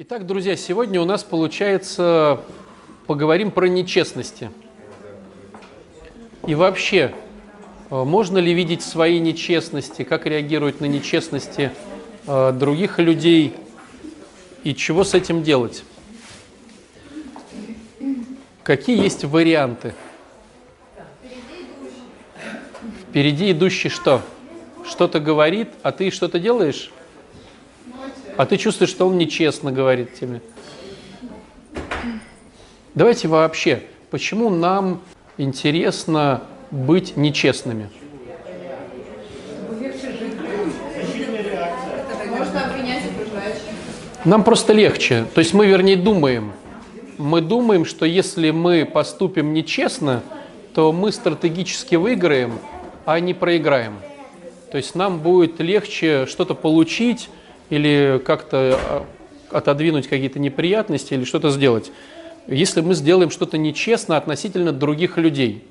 Итак, друзья, сегодня у нас получается поговорим про нечестности. И вообще, э, можно ли видеть свои нечестности, как реагировать на нечестности э, других людей и чего с этим делать? Какие есть варианты? Впереди идущий что? Что-то говорит, а ты что-то делаешь? А ты чувствуешь, что он нечестно говорит тебе. Давайте вообще, почему нам интересно быть нечестными? Нам просто легче. То есть мы, вернее, думаем. Мы думаем, что если мы поступим нечестно, то мы стратегически выиграем, а не проиграем. То есть нам будет легче что-то получить, или как-то а, отодвинуть какие-то неприятности или что-то сделать, если мы сделаем что-то нечестно относительно других людей.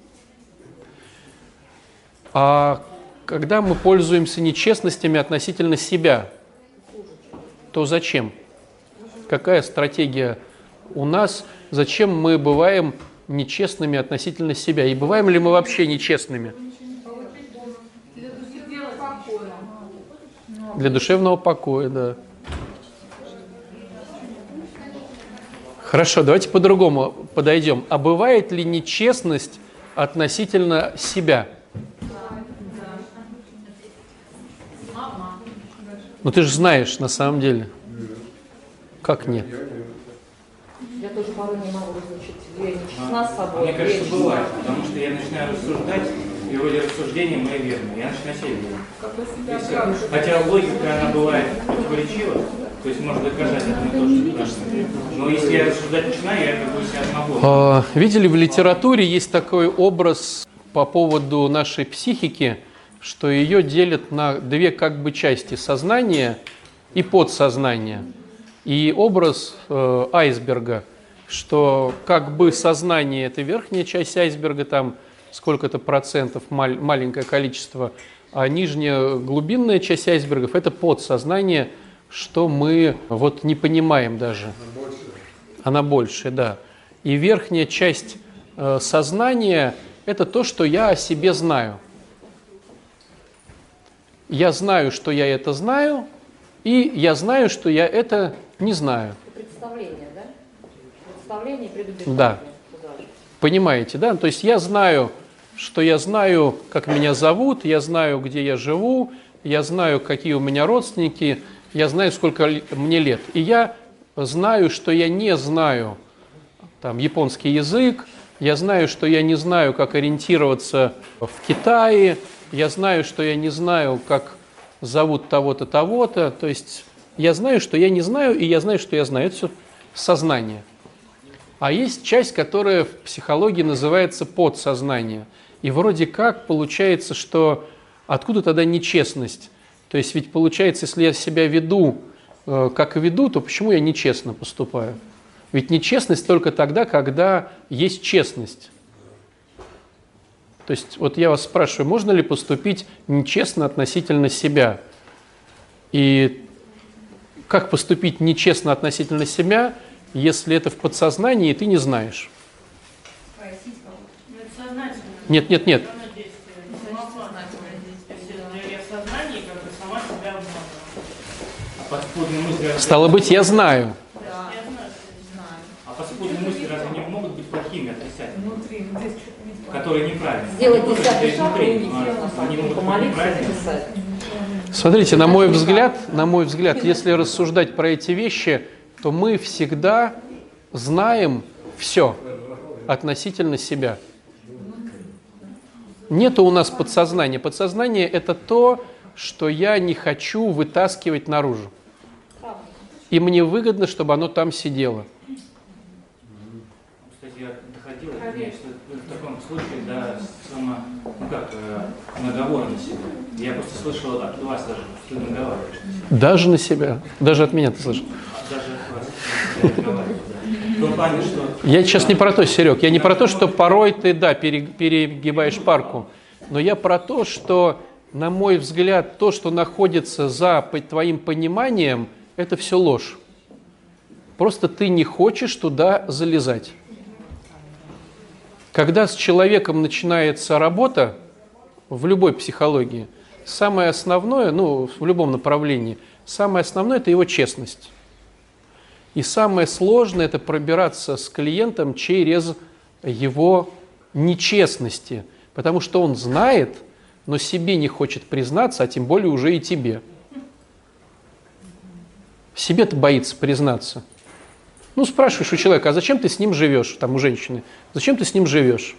А когда мы пользуемся нечестностями относительно себя, то зачем? Какая стратегия у нас? Зачем мы бываем нечестными относительно себя? И бываем ли мы вообще нечестными? Для душевного покоя, да. Хорошо, давайте по-другому подойдем. А бывает ли нечестность относительно себя? Ну ты же знаешь на самом деле. Как нет? Я тоже порой не могу различить. Я нечестна с собой. Мне кажется, бывает, потому что я начинаю рассуждать, и вроде рассуждения мои верные. Я начинаю себя Если, хотя логика, она бывает противоречива, то есть можно доказать, это мы тоже Но если я рассуждать начинаю, я как бы себя смогу. А, видели в литературе есть такой образ по поводу нашей психики, что ее делят на две как бы части – сознание и подсознание. И образ э, айсберга, что как бы сознание – это верхняя часть айсберга, там – сколько-то процентов, мал, маленькое количество, а нижняя глубинная часть айсбергов – это подсознание, что мы вот не понимаем даже. Она больше. Она больше, да. И верхняя часть э, сознания – это то, что я о себе знаю. Я знаю, что я это знаю, и я знаю, что я это не знаю. Представление, да? Представление и Да. Понимаете, да? То есть я знаю, что я знаю, как меня зовут, я знаю, где я живу, я знаю, какие у меня родственники, я знаю, сколько мне лет. И я знаю, что я не знаю там, японский язык, я знаю, что я не знаю, как ориентироваться в Китае, я знаю, что я не знаю, как зовут того-то, того-то. То есть я знаю, что я не знаю, и я знаю, что я знаю. Это все сознание. А есть часть, которая в психологии называется подсознание – и вроде как получается, что откуда тогда нечестность? То есть ведь получается, если я себя веду, э, как веду, то почему я нечестно поступаю? Ведь нечестность только тогда, когда есть честность. То есть вот я вас спрашиваю, можно ли поступить нечестно относительно себя? И как поступить нечестно относительно себя, если это в подсознании, и ты не знаешь? Нет, нет, нет. Стало быть, я знаю. А подспудные мысли разве не могут быть плохими, отрицательными? Которые неправильные. Сделать десятый шаг и а, помолиться. Смотрите, на мой взгляд, на мой взгляд, если рассуждать про эти вещи, то мы всегда знаем все относительно себя. Нету у нас подсознания. Подсознание – это то, что я не хочу вытаскивать наружу. И мне выгодно, чтобы оно там сидело. Кстати, я доходил, что в таком случае до само, ну как, э, наговора на себя. Я просто слышал от вас даже, что ты наговариваешь. Даже на себя? Даже от меня ты слышал? Даже. Я сейчас не про то, Серег, я не про то, что порой ты, да, перегибаешь парку, но я про то, что, на мой взгляд, то, что находится за твоим пониманием, это все ложь. Просто ты не хочешь туда залезать. Когда с человеком начинается работа в любой психологии, самое основное, ну, в любом направлении, самое основное – это его честность. И самое сложное – это пробираться с клиентом через его нечестности, потому что он знает, но себе не хочет признаться, а тем более уже и тебе. Себе-то боится признаться. Ну, спрашиваешь у человека, а зачем ты с ним живешь, там у женщины, зачем ты с ним живешь?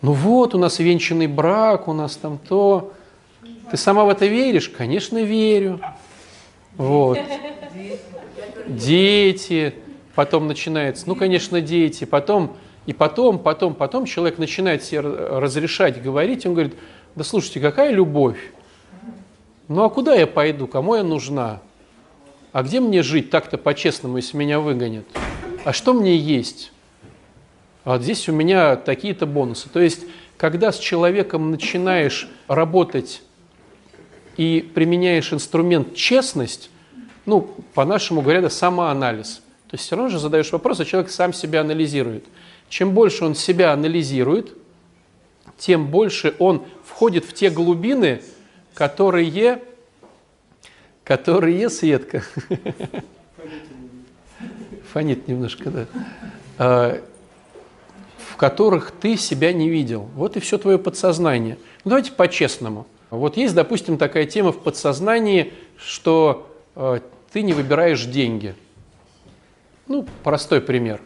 Ну вот, у нас венчанный брак, у нас там то. Ты сама в это веришь? Конечно, верю. Вот. Дети. Потом начинается, ну, конечно, дети. Потом, и потом, потом, потом человек начинает себе разрешать говорить. Он говорит, да слушайте, какая любовь? Ну, а куда я пойду? Кому я нужна? А где мне жить так-то по-честному, если меня выгонят? А что мне есть? А вот здесь у меня такие-то бонусы. То есть, когда с человеком начинаешь работать и применяешь инструмент честность, ну, по-нашему говоря, это самоанализ. То есть все равно же задаешь вопрос, а человек сам себя анализирует. Чем больше он себя анализирует, тем больше он входит в те глубины, которые, которые, Светка, фонит немножко, да, а, в которых ты себя не видел. Вот и все твое подсознание. Ну, давайте по-честному. Вот есть, допустим, такая тема в подсознании, что ты не выбираешь деньги. Ну, простой пример.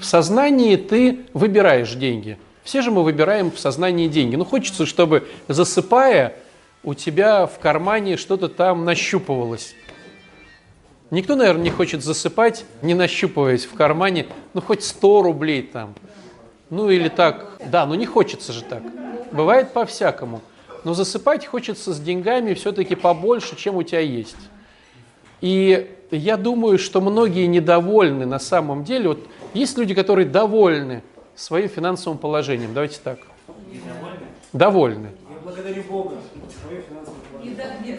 В сознании ты выбираешь деньги. Все же мы выбираем в сознании деньги. Ну, хочется, чтобы засыпая, у тебя в кармане что-то там нащупывалось. Никто, наверное, не хочет засыпать, не нащупываясь в кармане, ну, хоть 100 рублей там. Ну, или так. Да, ну не хочется же так. Бывает по-всякому. Но засыпать хочется с деньгами все-таки побольше, чем у тебя есть. И я думаю, что многие недовольны на самом деле. Вот есть люди, которые довольны своим финансовым положением. Давайте так. Недовольны? Довольны. Я благодарю Бога за свое финансовое положение.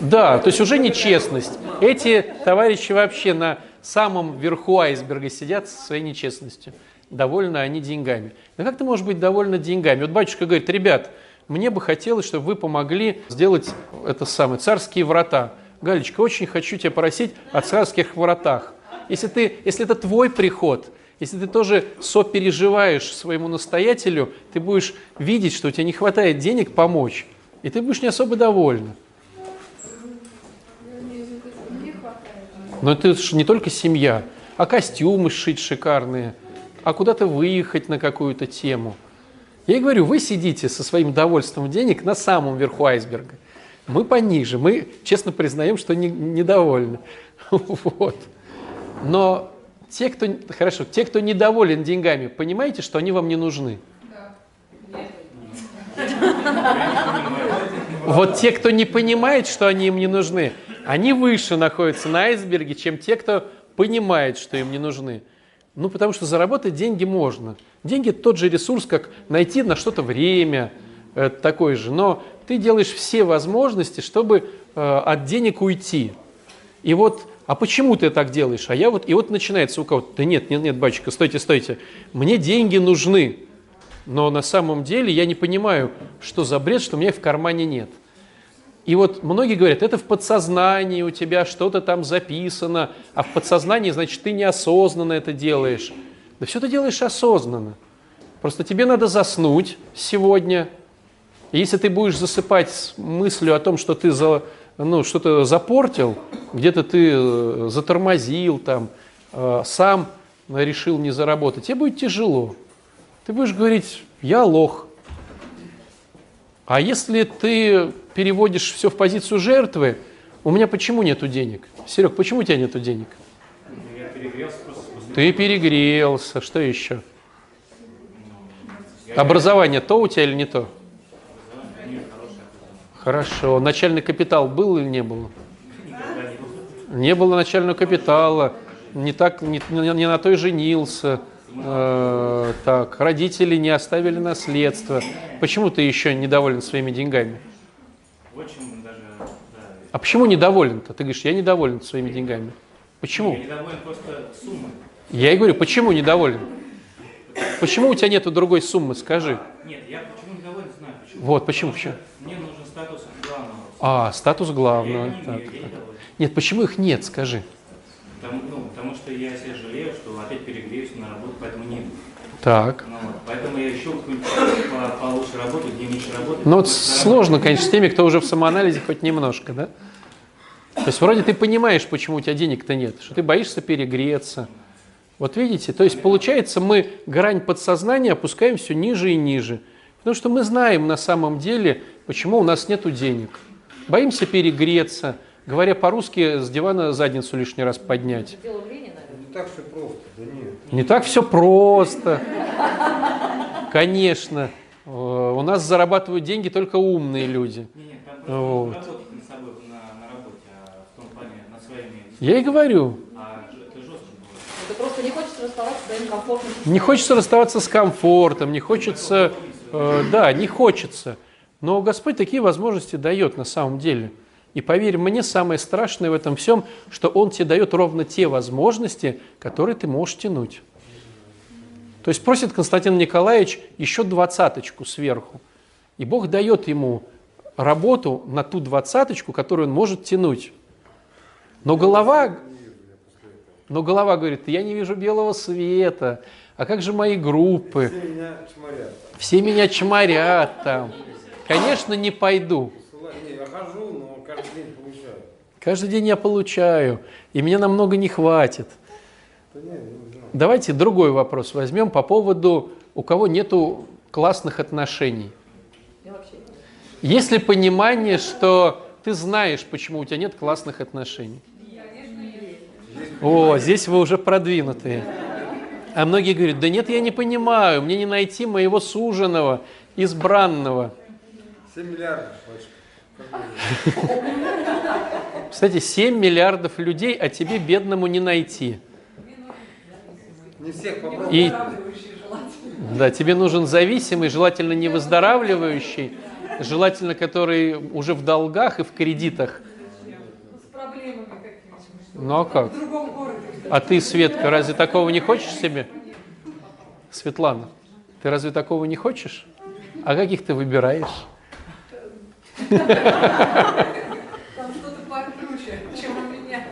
Да, то есть уже нечестность. Эти товарищи вообще на самом верху айсберга сидят со своей нечестностью. Довольны они деньгами. Да как ты можешь быть довольна деньгами? Вот батюшка говорит, ребят, мне бы хотелось, чтобы вы помогли сделать это самое, царские врата. Галечка, очень хочу тебя просить о царских вратах. Если, ты, если это твой приход, если ты тоже сопереживаешь своему настоятелю, ты будешь видеть, что у тебя не хватает денег помочь, и ты будешь не особо довольна. Но это же не только семья, а костюмы сшить шикарные, а куда-то выехать на какую-то тему – я и говорю, вы сидите со своим довольством денег на самом верху айсберга. Мы пониже, мы честно признаем, что не, недовольны. Вот. Но те, кто, хорошо, те, кто недоволен деньгами, понимаете, что они вам не нужны? Вот те, кто не понимает, что они им не нужны, они выше находятся на айсберге, чем те, кто понимает, что им не нужны. Ну, потому что заработать деньги можно. Деньги – тот же ресурс, как найти на что-то время, э, такой же. Но ты делаешь все возможности, чтобы э, от денег уйти. И вот, а почему ты так делаешь? А я вот, и вот начинается у кого-то, да нет, нет, нет, батюшка, стойте, стойте, мне деньги нужны, но на самом деле я не понимаю, что за бред, что у меня их в кармане нет – и вот многие говорят, это в подсознании у тебя что-то там записано, а в подсознании, значит, ты неосознанно это делаешь. Да все ты делаешь осознанно. Просто тебе надо заснуть сегодня. Если ты будешь засыпать с мыслью о том, что ты за, ну, что-то запортил, где-то ты э, затормозил, там, э, сам решил не заработать, тебе будет тяжело. Ты будешь говорить, я лох. А если ты переводишь все в позицию жертвы, у меня почему нету денег? Серег, почему у тебя нету денег? Я перегрелся просто. Ты перегрелся. Что еще? Образование то у тебя или не то? Хорошо. Начальный капитал был или не было? Не было начального капитала. Не, так, не, не на той женился. Э, так, родители не оставили наследство. Почему ты еще недоволен своими деньгами? Очень даже, да. А почему недоволен-то? Ты говоришь, я недоволен своими деньгами. Почему? Я недоволен просто суммой. Я и говорю, почему недоволен? Почему у тебя нету другой суммы, скажи. Нет, я почему недоволен, знаю почему. Вот, почему, Потому почему? что статус главного. А, статус Я главного. не Так, имею, я так. Нет, почему их нет, скажи. Потому, ну, потому что я себя жалею, что опять перегреюсь на работу, поэтому нет. Так. Ну, вот, поэтому я ищу какую-нибудь по- получше работу, где меньше работы. Ну вот сложно, конечно, с теми, кто уже в самоанализе хоть немножко, да? То есть вроде ты понимаешь, почему у тебя денег-то нет, что ты боишься перегреться. Вот видите, то есть получается мы грань подсознания опускаем все ниже и ниже. Потому что мы знаем на самом деле, почему у нас нет денег. Боимся перегреться, говоря по-русски, с дивана задницу лишний раз поднять. Дело в. Не так все просто, да нет. Не так все просто. Конечно. Э, У нас зарабатывают деньги только умные люди. Не, нет, там просто Вот. нужно работать над собой на, на работе, а в том плане над своими. Я и говорю, А это жестко. Ты просто не хочешь расставаться с своим комфортным не хочется расставаться с комфортом, не хочется, э, да, не хочется. Но Господь такие возможности дает на самом деле. И поверь мне, самое страшное в этом всем, что Он тебе дает ровно те возможности, которые ты можешь тянуть. То есть просит Константин Николаевич еще двадцаточку сверху. И Бог дает ему работу на ту двадцаточку, которую он может тянуть. Но голова, но голова говорит, я не вижу белого света, а как же мои группы? Все меня чморят. Все меня чморят там. Конечно, не пойду. Не, я хожу, но каждый день получаю. Каждый день я получаю, и мне намного не хватит. Да нет, не. Давайте другой вопрос возьмем по поводу, у кого нету классных отношений. Я вообще Есть ли понимание, что ты знаешь, почему у тебя нет классных отношений? О, здесь вы уже продвинутые. А многие говорят, да нет, я не понимаю, мне не найти моего суженого, избранного. 7 миллиардов. Кстати, 7 миллиардов людей, а тебе, бедному, не найти. Не всех. И да, тебе нужен зависимый, желательно не выздоравливающий, желательно который уже в долгах и в кредитах. С проблемами какими-то. Ну а как? В другом городе. А ты, Светка, разве такого не хочешь себе? Светлана, ты разве такого не хочешь? А каких ты выбираешь? Там что-то покруче, чем у меня.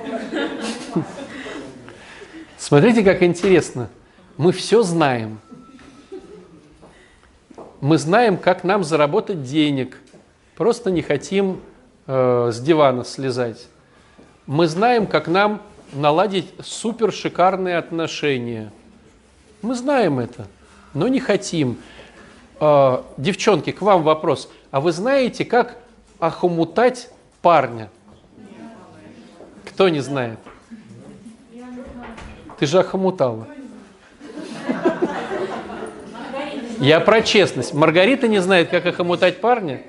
Смотрите, как интересно. Мы все знаем. Мы знаем, как нам заработать денег. Просто не хотим э, с дивана слезать. Мы знаем, как нам наладить супер шикарные отношения. Мы знаем это, но не хотим. Э, девчонки, к вам вопрос. А вы знаете, как охомутать парня? Кто не знает? Ты же охомутала. Я про честность. Маргарита не знает, как охомутать парня?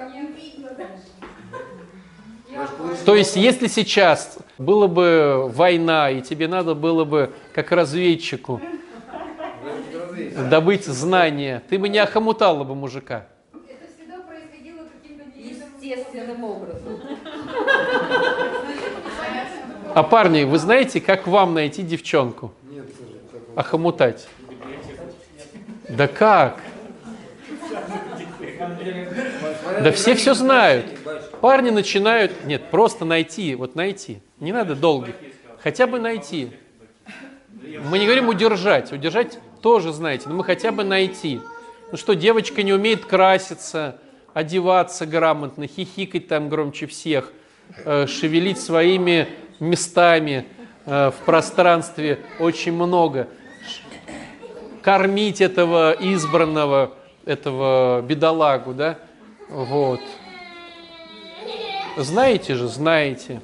То есть, если сейчас была бы война, и тебе надо было бы, как разведчику, добыть знания, ты бы не охомутала бы мужика. Это всегда происходило каким-то невидимым естественным образом. А парни, вы знаете, как вам найти девчонку? Нет. Охомутать? Да как? Да все все знают. Парни начинают, нет, просто найти, вот найти. Не надо долго. Хотя бы найти. Мы не говорим удержать. Удержать тоже знаете, но мы хотя бы найти. Ну что, девочка не умеет краситься, одеваться грамотно, хихикать там громче всех, э, шевелить своими местами э, в пространстве очень много, кормить этого избранного, этого бедолагу, да, вот. Знаете же, знаете.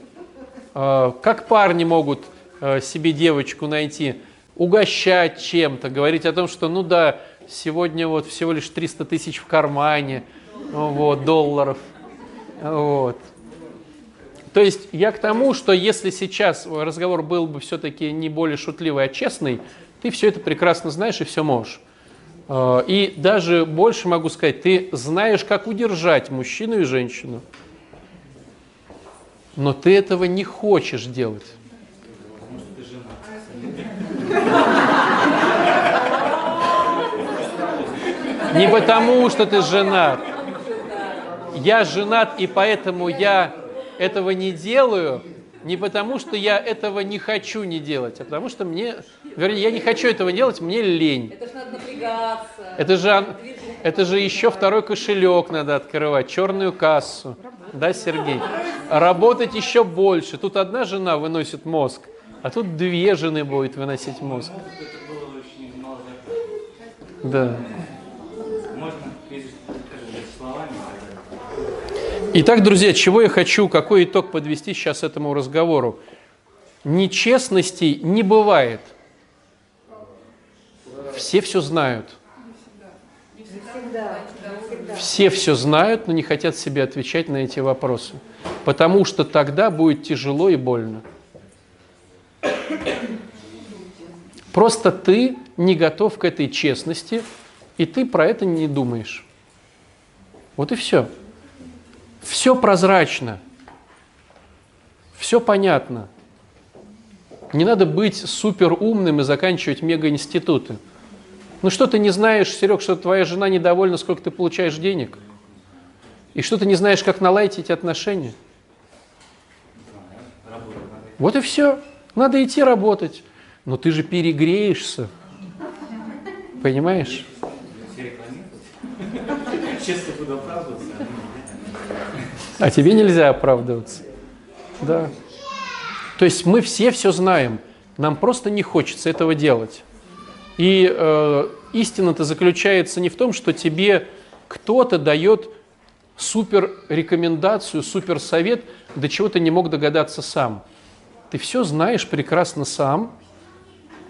Э, Как парни могут себе девочку найти? Угощать чем-то, говорить о том, что ну да, сегодня вот всего лишь 300 тысяч в кармане, вот, долларов. Вот. То есть я к тому, что если сейчас разговор был бы все-таки не более шутливый, а честный, ты все это прекрасно знаешь и все можешь. Э, И даже больше могу сказать, ты знаешь, как удержать мужчину и женщину. Но ты этого не хочешь делать. Не потому, что ты женат. Я женат, и поэтому я этого не делаю, не потому, что я этого не хочу не делать, а потому что мне, вернее, я не хочу этого делать, мне лень. Это же надо напрягаться. Это же, это же еще второй кошелек надо открывать, черную кассу. Да, Сергей? Работать еще больше. Тут одна жена выносит мозг, а тут две жены будет выносить мозг. Да. Итак, друзья, чего я хочу, какой итог подвести сейчас этому разговору? Нечестностей не бывает. Все все знают. Все все знают, но не хотят себе отвечать на эти вопросы. Потому что тогда будет тяжело и больно. Просто ты не готов к этой честности, и ты про это не думаешь. Вот и все. Все прозрачно. Все понятно. Не надо быть супер умным и заканчивать мегаинституты. Ну что ты не знаешь, Серег, что твоя жена недовольна, сколько ты получаешь денег? И что ты не знаешь, как наладить эти отношения? Вот и все. Надо идти работать. Но ты же перегреешься. Понимаешь? Честно буду оправдываться. А тебе нельзя оправдываться. Да. То есть мы все все знаем. Нам просто не хочется этого делать. И э, истина-то заключается не в том, что тебе кто-то дает супер рекомендацию, супер совет, до чего ты не мог догадаться сам. Ты все знаешь прекрасно сам,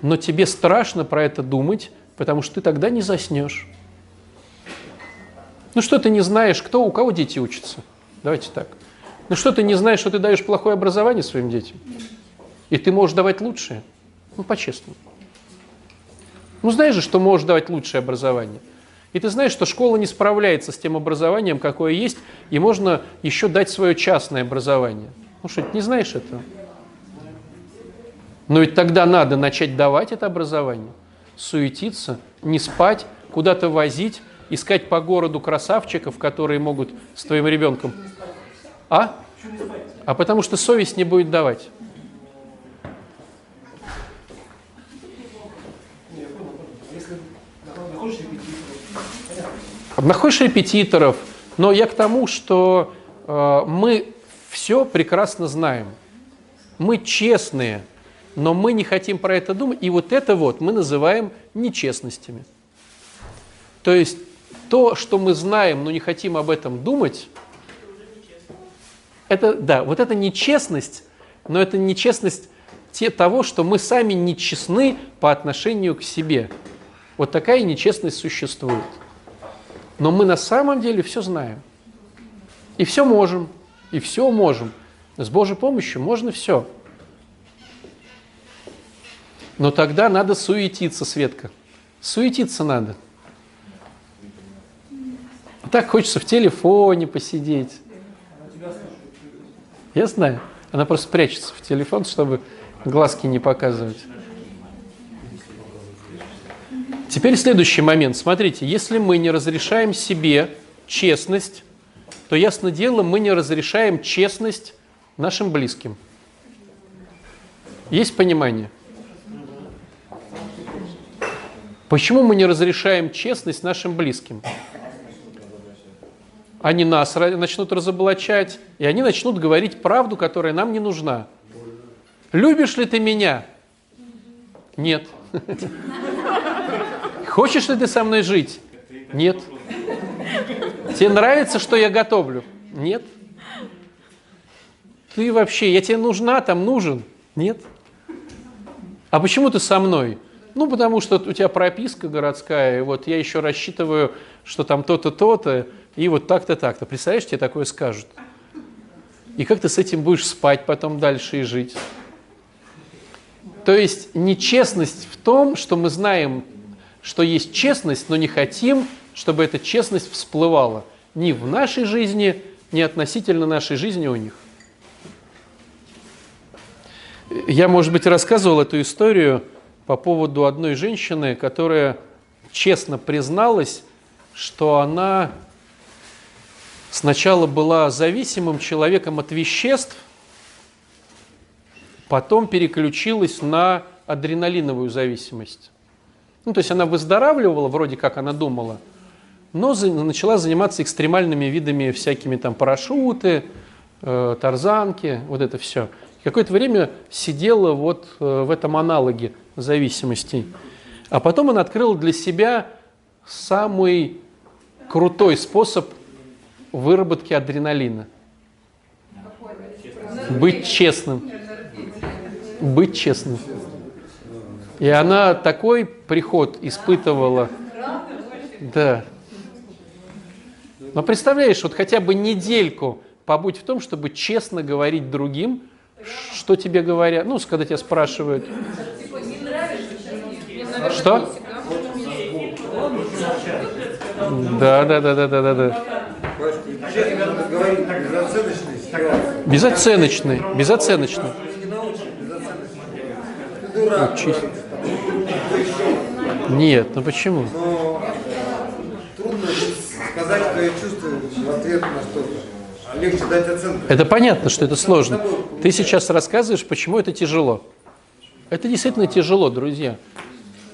но тебе страшно про это думать, потому что ты тогда не заснешь. Ну что ты не знаешь, кто у кого дети учатся? Давайте так. Ну что ты не знаешь, что ты даешь плохое образование своим детям? И ты можешь давать лучшее? Ну, по-честному. Ну, знаешь же, что можешь давать лучшее образование. И ты знаешь, что школа не справляется с тем образованием, какое есть, и можно еще дать свое частное образование. Ну что, ты не знаешь этого? Но ведь тогда надо начать давать это образование, суетиться, не спать, куда-то возить, искать по городу красавчиков, которые могут с твоим ребенком. А? А потому что совесть не будет давать. Находишь репетиторов, но я к тому, что э, мы все прекрасно знаем. Мы честные, но мы не хотим про это думать, и вот это вот мы называем нечестностями. То есть то, что мы знаем, но не хотим об этом думать, это, да, вот это нечестность, но это нечестность те, того, что мы сами нечестны по отношению к себе. Вот такая нечестность существует. Но мы на самом деле все знаем. И все можем. И все можем. С Божьей помощью можно все. Но тогда надо суетиться, Светка. Суетиться надо. Так хочется в телефоне посидеть. Я знаю. Она просто прячется в телефон, чтобы глазки не показывать. Теперь следующий момент. Смотрите, если мы не разрешаем себе честность, то, ясно дело, мы не разрешаем честность нашим близким. Есть понимание? Почему мы не разрешаем честность нашим близким? Они нас начнут разоблачать, и они начнут говорить правду, которая нам не нужна. Любишь ли ты меня? Нет. Хочешь ли ты со мной жить? Нет. Тебе нравится, что я готовлю? Нет. Ты вообще, я тебе нужна, там нужен? Нет. А почему ты со мной? Ну, потому что у тебя прописка городская, и вот я еще рассчитываю, что там то-то, то-то, и вот так-то, так-то. Представляешь, тебе такое скажут. И как ты с этим будешь спать потом дальше и жить? То есть нечестность в том, что мы знаем, что есть честность, но не хотим, чтобы эта честность всплывала ни в нашей жизни, ни относительно нашей жизни у них. Я, может быть, рассказывал эту историю по поводу одной женщины, которая честно призналась, что она сначала была зависимым человеком от веществ, потом переключилась на адреналиновую зависимость. Ну, то есть она выздоравливала, вроде как она думала, но начала заниматься экстремальными видами, всякими там парашюты, э, тарзанки, вот это все. Какое-то время сидела вот э, в этом аналоге зависимостей. А потом она открыла для себя самый крутой способ выработки адреналина. Быть честным. Быть честным. И она такой приход испытывала. Да. Но представляешь, вот хотя бы недельку побудь в том, чтобы честно говорить другим, что тебе говорят. Ну, когда тебя спрашивают. Что? Да, да, да, да, да, да, да. Безоценочный, безоценочный. Учись. Нет, ну почему? Но трудно сказать, что я чувствую в ответ на что-то. Легче дать оценку. Это понятно, что это сложно. Ты сейчас рассказываешь, почему это тяжело. Это действительно тяжело, друзья.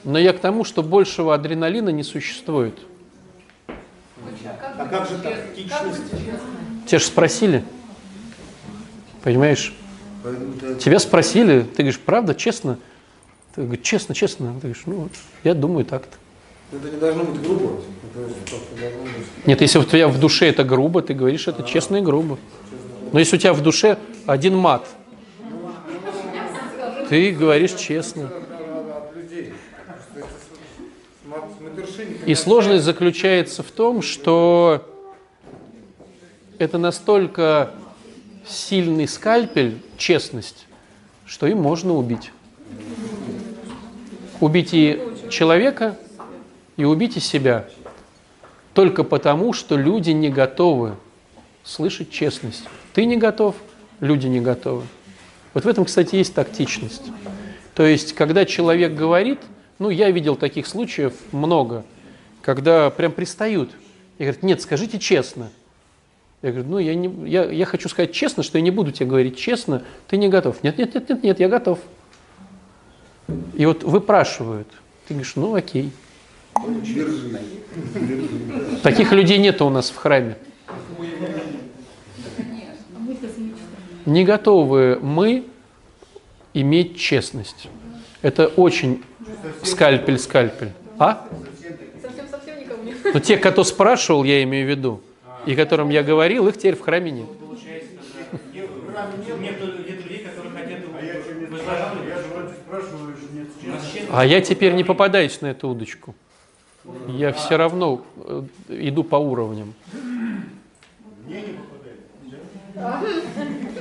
Но я к тому, что большего адреналина не существует. А как же тактичность? Тебя же спросили. Понимаешь? Тебя спросили, ты говоришь, правда, честно? Ты говоришь, честно, честно. Ты говоришь, ну, вот, я думаю так-то. Это не должно быть грубо. Это быть. Нет, если у тебя в душе это грубо, ты говоришь это честно и грубо. Но если у тебя в душе один мат, ты говоришь честно. И сложность заключается в том, что это настолько сильный скальпель, честность, что им можно убить. Убить и человека, и и себя. Только потому, что люди не готовы слышать честность. Ты не готов, люди не готовы. Вот в этом, кстати, есть тактичность. То есть, когда человек говорит, ну, я видел таких случаев много, когда прям пристают и говорят, нет, скажите честно. Я говорю, ну, я, не, я, я хочу сказать честно, что я не буду тебе говорить честно, ты не готов. Нет, нет, нет, нет, нет, я готов. И вот выпрашивают. Ты говоришь, ну, окей. Таких людей нет у нас в храме. Не готовы мы иметь честность. Это очень скальпель-скальпель. А? Но те, кто спрашивал, я имею в виду, и которым я говорил, их теперь в храме нет. А я теперь не попадаюсь на эту удочку. Я все равно э, иду по уровням.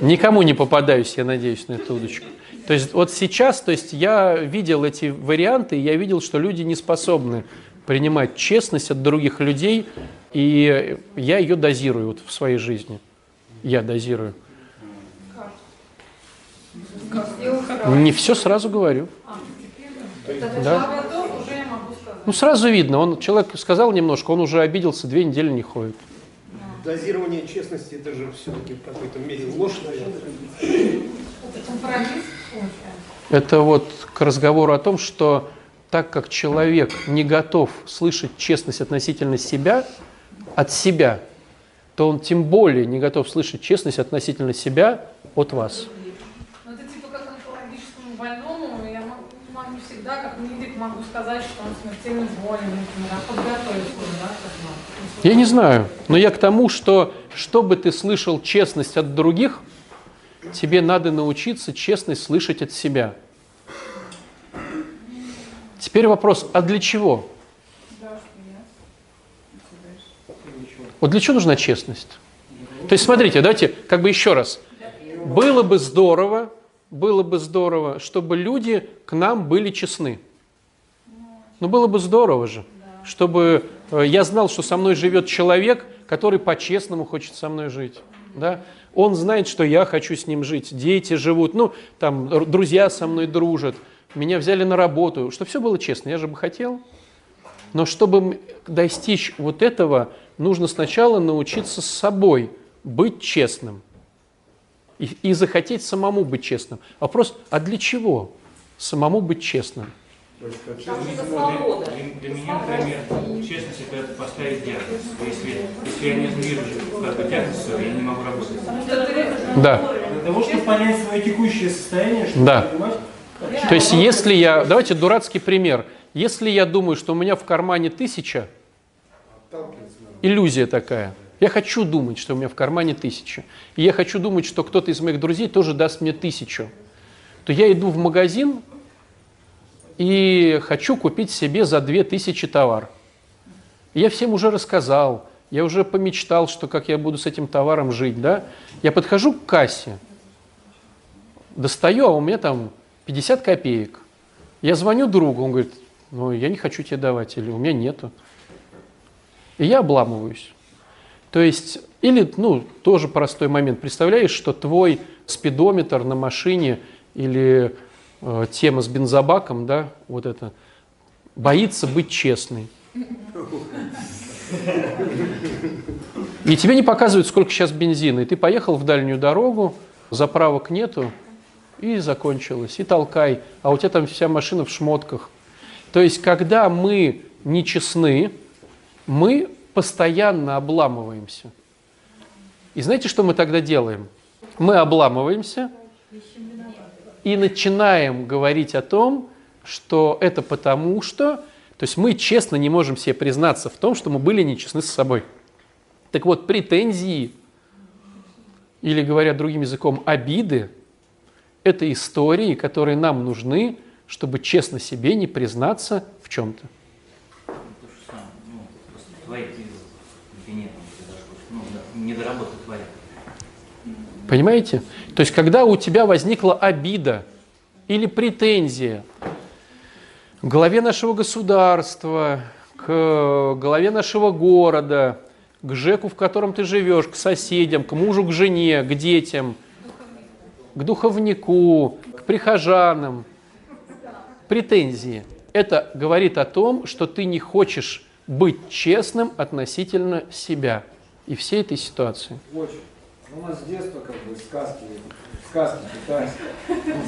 Никому не попадаюсь, я надеюсь, на эту удочку. То есть вот сейчас, то есть я видел эти варианты, я видел, что люди не способны принимать честность от других людей, и я ее дозирую вот в своей жизни. Я дозирую. Не все сразу говорю. Да. А потом уже я могу сказать. Ну сразу видно, он человек сказал немножко, он уже обиделся, две недели не ходит. Дозирование честности это же все-таки в какой-то мере ложь, наверное. Это вот к разговору о том, что так как человек не готов слышать честность относительно себя, от себя, то он тем более не готов слышать честность относительно себя от вас. Ну, это типа как онкологическому больному, я могу, могу всегда, как медик, могу сказать, что он смертельно болен, например, а да. Я не знаю, но я к тому, что чтобы ты слышал честность от других, тебе надо научиться честность слышать от себя. Теперь вопрос, а для чего? Вот для чего нужна честность? То есть, смотрите, давайте как бы еще раз. Было бы здорово, было бы здорово, чтобы люди к нам были честны. Ну, было бы здорово же, чтобы э, я знал, что со мной живет человек, который по-честному хочет со мной жить. Да? Он знает, что я хочу с ним жить. Дети живут, ну, там, друзья со мной дружат. Меня взяли на работу. Чтобы все было честно, я же бы хотел. Но чтобы достичь вот этого, нужно сначала научиться с собой быть честным. И, и захотеть самому быть честным. Вопрос, а для чего самому быть честным? Потому что свобода. Для, для меня, например, честность это, поставить диагноз. Если, если я не вижу как бы диагноз, всё, я не могу работать. Да. Для того, чтобы понять свое текущее состояние, чтобы Да. понимать, То есть, если я, давайте дурацкий пример. Если я думаю, что у меня в кармане тысяча, иллюзия такая. Я хочу думать, что у меня в кармане тысяча. И я хочу думать, что кто-то из моих друзей тоже даст мне тысячу. То я иду в магазин и хочу купить себе за две тысячи товар. И Я всем уже рассказал, я уже помечтал, что как я буду с этим товаром жить, да? Я подхожу к кассе, достаю, а у меня там 50 копеек. Я звоню другу, он говорит, ну, я не хочу тебе давать, или у меня нету. И я обламываюсь. То есть, или, ну, тоже простой момент. Представляешь, что твой спидометр на машине или э, тема с бензобаком, да, вот это, боится быть честной. И тебе не показывают, сколько сейчас бензина. И ты поехал в дальнюю дорогу, заправок нету, и закончилось. И толкай. А у тебя там вся машина в шмотках. То есть, когда мы нечестны, мы постоянно обламываемся. И знаете, что мы тогда делаем? Мы обламываемся и начинаем говорить о том, что это потому что... То есть мы честно не можем себе признаться в том, что мы были нечестны с собой. Так вот, претензии, или говоря другим языком, обиды, это истории, которые нам нужны, чтобы честно себе не признаться в чем-то. Ну. Ну, недоработка твоя. Понимаете? То есть, когда у тебя возникла обида или претензия к главе нашего государства, к главе нашего города, к ЖЭКу, в котором ты живешь, к соседям, к мужу, к жене, к детям, к духовнику, к прихожанам, претензии. Это говорит о том, что ты не хочешь быть честным относительно себя и всей этой ситуации. Очень. Ну, у нас с детства как бы сказки, сказки питаются.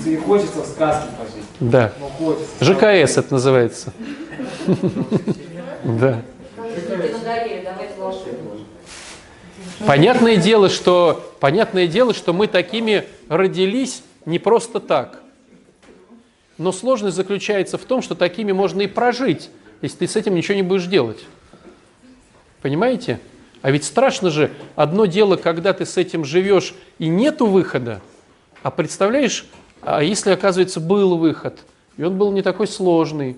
И хочется в сказке пожить. Да. Ну, хочется. ЖКС это называется. Да. Понятное дело, что, понятное дело, что мы такими родились не просто так. Но сложность заключается в том, что такими можно и прожить, если ты с этим ничего не будешь делать. Понимаете? А ведь страшно же, одно дело, когда ты с этим живешь и нету выхода, а представляешь, а если, оказывается, был выход, и он был не такой сложный,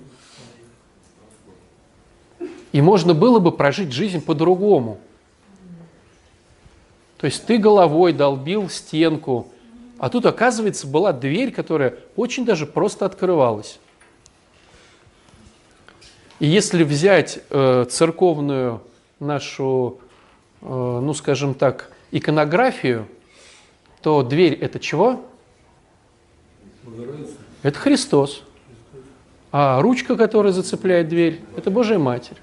и можно было бы прожить жизнь по-другому. То есть ты головой долбил стенку, а тут, оказывается, была дверь, которая очень даже просто открывалась. И если взять э, церковную нашу, ну скажем так, иконографию, то дверь это чего? Это Христос. А ручка, которая зацепляет дверь, это Божья Матерь.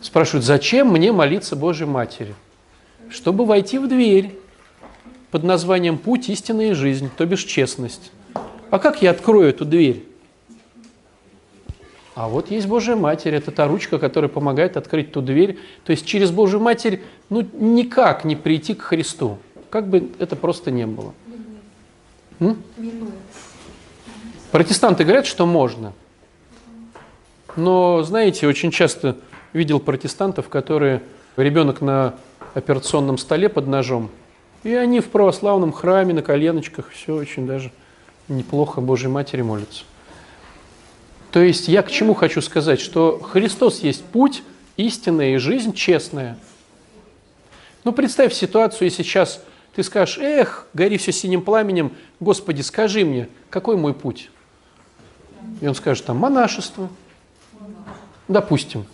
Спрашивают, зачем мне молиться Божьей Матери? Чтобы войти в дверь под названием «Путь, истина и жизнь», то бишь честность. А как я открою эту дверь? А вот есть Божья Матерь, это та ручка, которая помогает открыть ту дверь. То есть через Божью Матерь ну, никак не прийти к Христу, как бы это просто не было. М? Протестанты говорят, что можно. Но, знаете, очень часто видел протестантов, которые ребенок на операционном столе под ножом, и они в православном храме на коленочках, все очень даже неплохо Божьей Матери молятся. То есть я к чему хочу сказать, что Христос есть путь, истинная и жизнь честная. Ну, представь ситуацию, и сейчас ты скажешь, эх, гори все синим пламенем, Господи, скажи мне, какой мой путь? И он скажет, там, монашество. Допустим.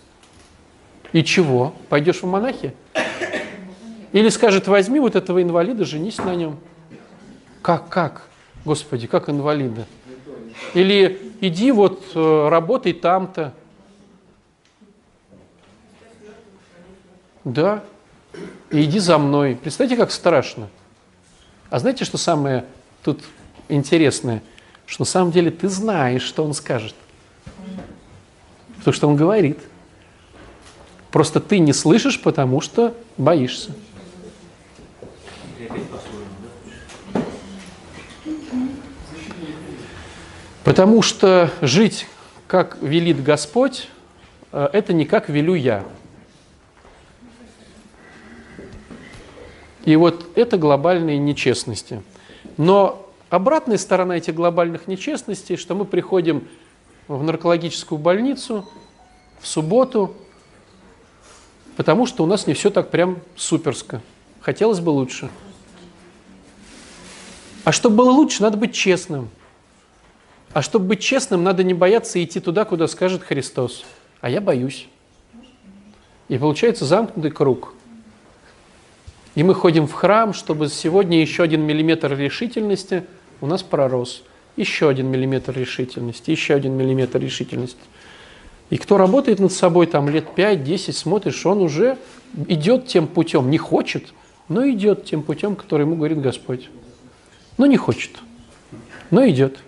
И чего? Пойдешь в монахи? Или скажет, возьми вот этого инвалида, женись на нем. Как, как? Господи, как инвалида? Или иди вот э, работай там-то. Да. И иди за мной. Представьте, как страшно. А знаете, что самое тут интересное? Что на самом деле ты знаешь, что он скажет. То, что он говорит. Просто ты не слышишь, потому что боишься. И опять по-своему, да? Потому что жить, как велит Господь, э, это не как велю я. И вот это глобальные нечестности. Но обратная сторона этих глобальных нечестностей, что мы приходим в наркологическую больницу в субботу, потому что у нас не все так прям суперско. Хотелось бы лучше. А чтобы было лучше, надо быть честным. А чтобы быть честным, надо не бояться идти туда, куда скажет Христос. А я боюсь. И получается замкнутый круг. И мы ходим в храм, чтобы сегодня еще один миллиметр решительности у нас пророс. Еще один миллиметр решительности, еще один миллиметр решительности. И кто работает над собой там лет 5-10, смотришь, он уже идет тем путем, не хочет, но идет тем путем, который ему говорит Господь. Но не хочет, но идет.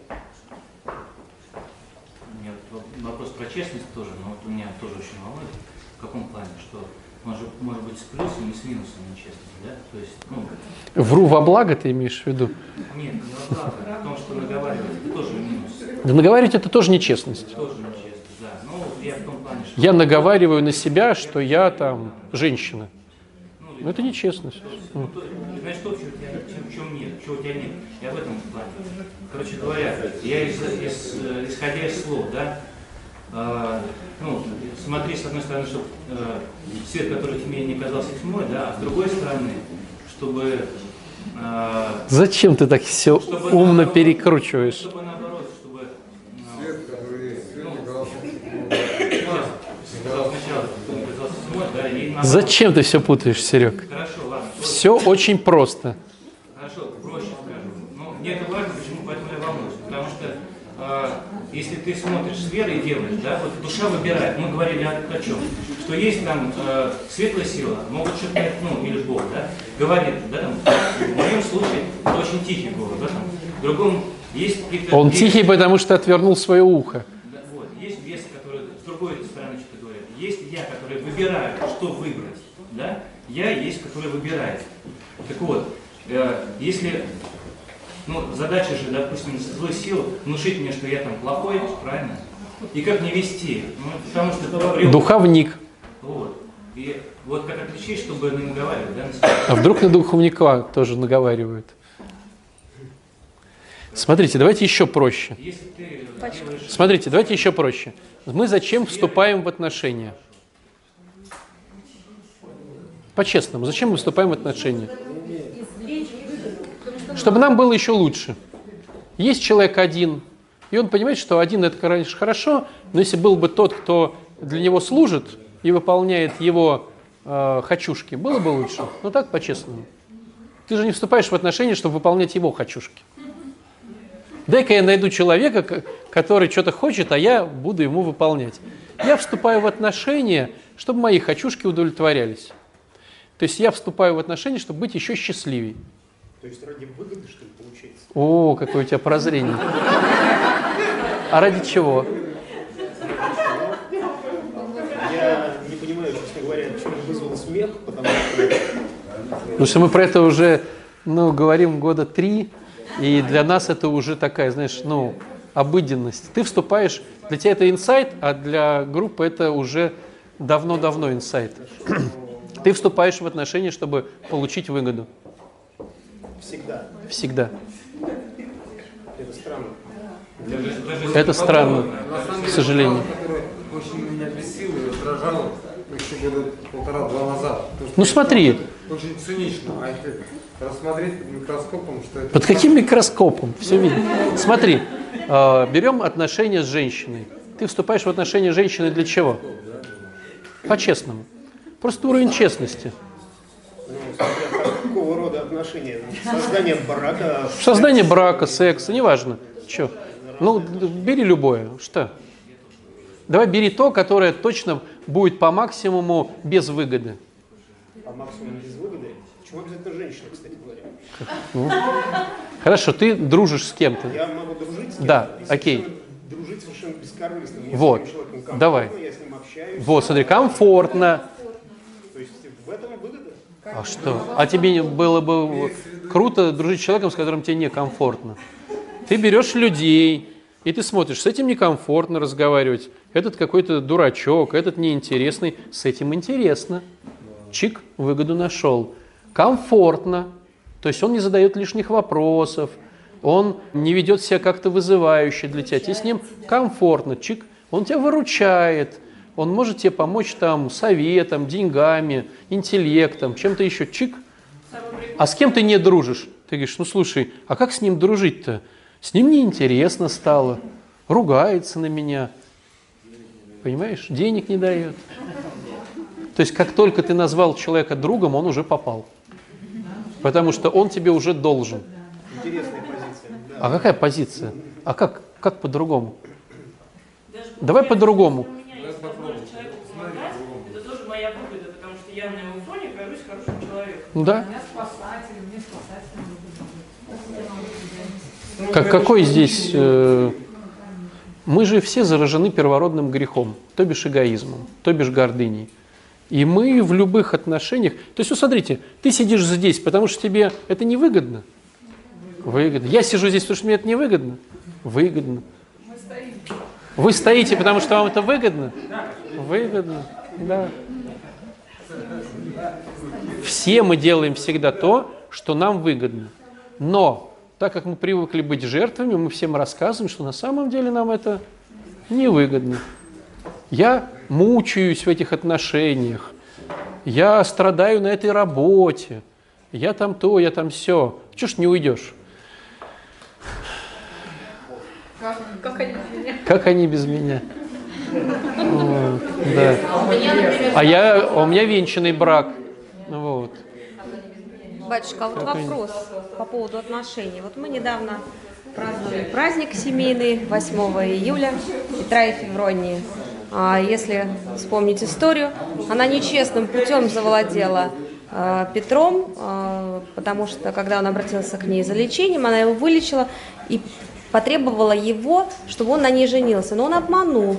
У меня вот вопрос про честность тоже, но вот у меня тоже очень волнует. В каком плане? Что может, может быть с плюсом и с минусом нечестность, да? То есть, ну, Вру во благо ты имеешь в виду? нет, не во благо, а в том, что наговаривать, это тоже минус. Да наговаривать это тоже нечестность. Тоже нечестность, да. Ну, я в том плане, что... Я наговариваю на себя, что я там женщина. Но это нечестность. Ну, то- Знаешь, что, чего у тебя, чем- чем нет, чего у тебя нет. Я в этом плане. Короче говоря, я из, из, э, исходя из слов, да, ну, смотри, с одной стороны, чтобы э, свет, который тьме не казался тьмой, да, а с другой стороны, чтобы, э, Зачем ты так все чтобы умно наоборот- перекручиваешь? Чтобы наоборот, чтобы э, Свет, который есть, свет, казался сказал сначала, кто не казался тьмой, да, и наоборот. Зачем ты все путаешь, Серег? Хорошо, ладно. Все очень просто. Хорошо, проще скажу. Ну, мне это важно, почему, поэтому я волнуюсь. Потому что э, если ты смотришь с верой и делаешь, да, вот душа выбирает. Мы говорили о, о чем? Что есть там э, светлая сила, могут что-то, ну, или Бог, да, говорит, да, там, в моем случае это очень тихий голос, да, там, в другом есть какие-то... Он весы, тихий, потому что отвернул свое ухо. да, вот, есть весы, которые с другой стороны что-то говорят. Есть я, который выбираю, что выбрать, да, я есть, который выбирает. Так вот, э, если ну, задача же, допустим, злой силы внушить мне, что я там плохой, правильно? И как не вести? Ну, потому что это врёт. Духовник. Вот. И вот как отличить, чтобы не наговаривать, да, на себя? А вдруг на духовника тоже наговаривают? Смотрите, давайте еще проще. Ты. Смотрите, давайте еще проще. Мы зачем вступаем в отношения? По-честному, зачем мы вступаем в отношения? Чтобы нам было еще лучше. Есть человек один, и он понимает, что один это, конечно, хорошо, но если был бы тот, кто для него служит и выполняет его э, хочушки, было бы лучше. Ну так, по-честному. Ты же не вступаешь в отношения, чтобы выполнять его хочушки. Дай-ка я найду человека, который что-то хочет, а я буду ему выполнять. Я вступаю в отношения, чтобы мои хочушки удовлетворялись. То есть я вступаю в отношения, чтобы быть еще счастливее. То есть ради выгоды, что ли, получается? О, какое у тебя прозрение. А ради чего? Я не понимаю, честно говоря, чем вызвал смех, потому что Потому что мы про это уже ну, говорим года три, и для нас это уже такая, знаешь, ну, обыденность. Ты вступаешь, для тебя это инсайт, а для группы это уже давно-давно инсайт. Ты вступаешь в отношения, чтобы получить выгоду. Всегда Всегда. это странно. Это странно, к сожалению. очень меня бесил и раздражал еще года полтора-два назад. Ну, смотри. Очень цинично. А если рассмотреть под микроскопом, что это... Под каким микроскопом? Все видно. Смотри, э, берем отношения с женщиной. Ты вступаешь в отношения с женщиной для чего? По-честному. Просто уровень честности. Ну, отношения? Создание брака? Создание брака, секса, неважно. Че? Ну, бери любое. Что? Давай бери то, которое точно будет по максимуму без выгоды. По максимуму без выгоды? Почему обязательно женщина, кстати говоря? Ну, хорошо, ты дружишь с кем-то. Я могу дружить с кем-то Да, окей. Дружить совершенно бескорыстно. Мне Вот. комфортно, Давай. Я с ним общаюсь. Вот, смотри, комфортно. То есть в этом и выгода. А что? А тебе было бы круто дружить с человеком, с которым тебе некомфортно. Ты берешь людей, и ты смотришь, с этим некомфортно разговаривать. Этот какой-то дурачок, этот неинтересный. С этим интересно. Чик, выгоду нашел. Комфортно. То есть он не задает лишних вопросов, он не ведет себя как-то вызывающе для тебя. Тебе с ним комфортно. Чик, он тебя выручает. Он может тебе помочь там советом, деньгами, интеллектом, чем-то еще. Чик. А с кем ты не дружишь? Ты говоришь, ну слушай, а как с ним дружить-то? С ним неинтересно стало, ругается на меня, понимаешь, денег не дает. То есть как только ты назвал человека другом, он уже попал. Потому что он тебе уже должен. Интересная позиция. Да. А какая позиция? А как, как по-другому? Давай по-другому. У меня есть возможность человеку помогать, это тоже моя выгода, потому что я на его фоне кажусь хорошим человеком. Да? Мне спасатели. Как, какой здесь... э, мы же все заражены первородным грехом, то бишь эгоизмом, то бишь гордыней. И мы в любых отношениях... То есть, вот смотрите, ты сидишь здесь, потому что тебе это невыгодно. Выгодно. Я сижу здесь, потому что мне это невыгодно. Выгодно. Вы стоите, потому что вам это выгодно? Выгодно, да. Все мы делаем всегда то, что нам выгодно. Но, так как мы привыкли быть жертвами, мы всем рассказываем, что на самом деле нам это невыгодно. Я мучаюсь в этих отношениях, я страдаю на этой работе, я там то, я там все. Чего ж не уйдешь? Как они без меня? Как они без меня? Вот, да. Например, А я, а у меня венчанный брак. Батюшка, а вот вопрос по поводу отношений. Вот мы недавно праздновали праздник семейный 8 июля, Петра и Февронии. А если вспомнить историю, она нечестным путем завладела э, Петром, э, потому что когда он обратился к ней за лечением, она его вылечила и потребовала его, чтобы он на ней женился. Но он обманул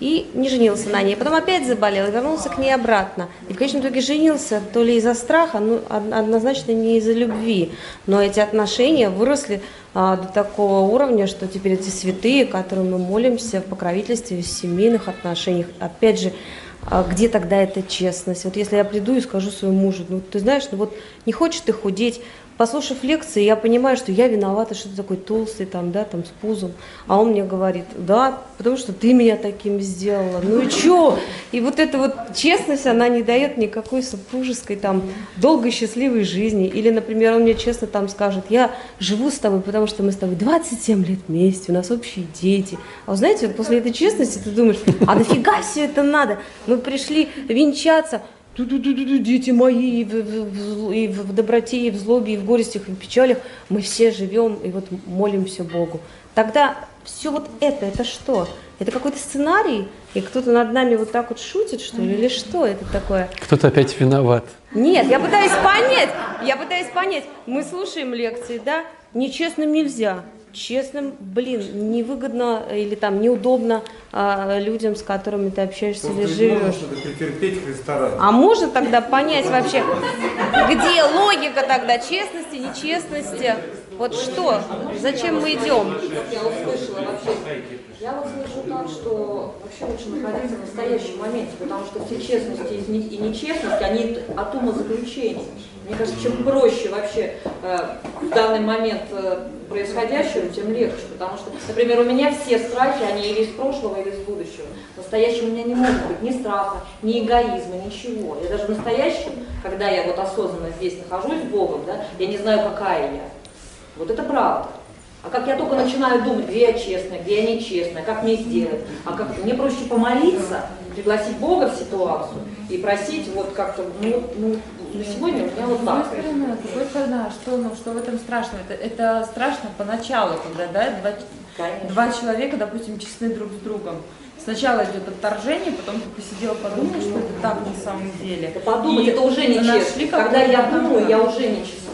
и не женился на ней. Потом опять заболел и вернулся к ней обратно. И в конечном итоге женился то ли из-за страха, ну, од- однозначно не из-за любви. Но эти отношения выросли а, до такого уровня, что теперь эти святые, которым мы молимся в покровительстве, в семейных отношениях, опять же, а где тогда эта честность? Вот если я приду и скажу своему мужу, ну ты знаешь, ну вот не хочешь ты худеть, послушав лекции, я понимаю, что я виновата, что ты такой толстый, там, да, там, с пузом. А он мне говорит, да, потому что ты меня таким сделала. Ну и чё? И вот эта вот честность, она не дает никакой супружеской, там, долгой счастливой жизни. Или, например, он мне честно там скажет, я живу с тобой, потому что мы с тобой 27 лет вместе, у нас общие дети. А вы знаете, вот после этой честности ты думаешь, а нафига все это надо? Мы пришли венчаться, дети мои, и в, в- и в доброте, и в злобе, и в горестях, и в печалях, мы все живем и вот молимся Богу. Тогда все вот это, это что? Это какой-то сценарий? И кто-то над нами вот так вот шутит, что ли? Или что это такое? Кто-то опять виноват. Нет, я пытаюсь понять, я пытаюсь понять. Мы слушаем лекции, да? Нечестным нельзя. Честным, блин, невыгодно или там неудобно а, людям, с которыми ты общаешься или живешь. А можно тогда понять вообще, где логика тогда честности, нечестности? Вот что? Зачем мы идем? я услышала вообще. Я вот слышу так, что вообще лучше находиться в настоящем моменте, потому что все честности и не- и нечестности, они от ума заключения. Мне кажется, чем проще вообще э, в данный момент э, происходящего, тем легче. Потому что, например, у меня все страхи, они или из прошлого, или из будущего. В настоящем у меня не может быть ни страха, ни эгоизма, ничего. Я даже в настоящем, когда я вот осознанно здесь нахожусь с Богом, да, я не знаю, какая я. Вот это правда. А как я только начинаю думать, где я честная, где я нечестная, как мне сделать, а как мне проще помолиться, пригласить Бога в ситуацию и просить вот как-то, ну, ну, на сегодня у меня вот С другой так. стороны, с другой стороны, а что, ну, что в этом страшного? Это, это страшно поначалу, когда да, два, Конечно. два человека, допустим, честны друг с другом. Сначала идет отторжение, потом ты посидел, подумал, что это так на самом деле. Подумать, И это уже нечестно. Когда я думаю, я уже нечестна.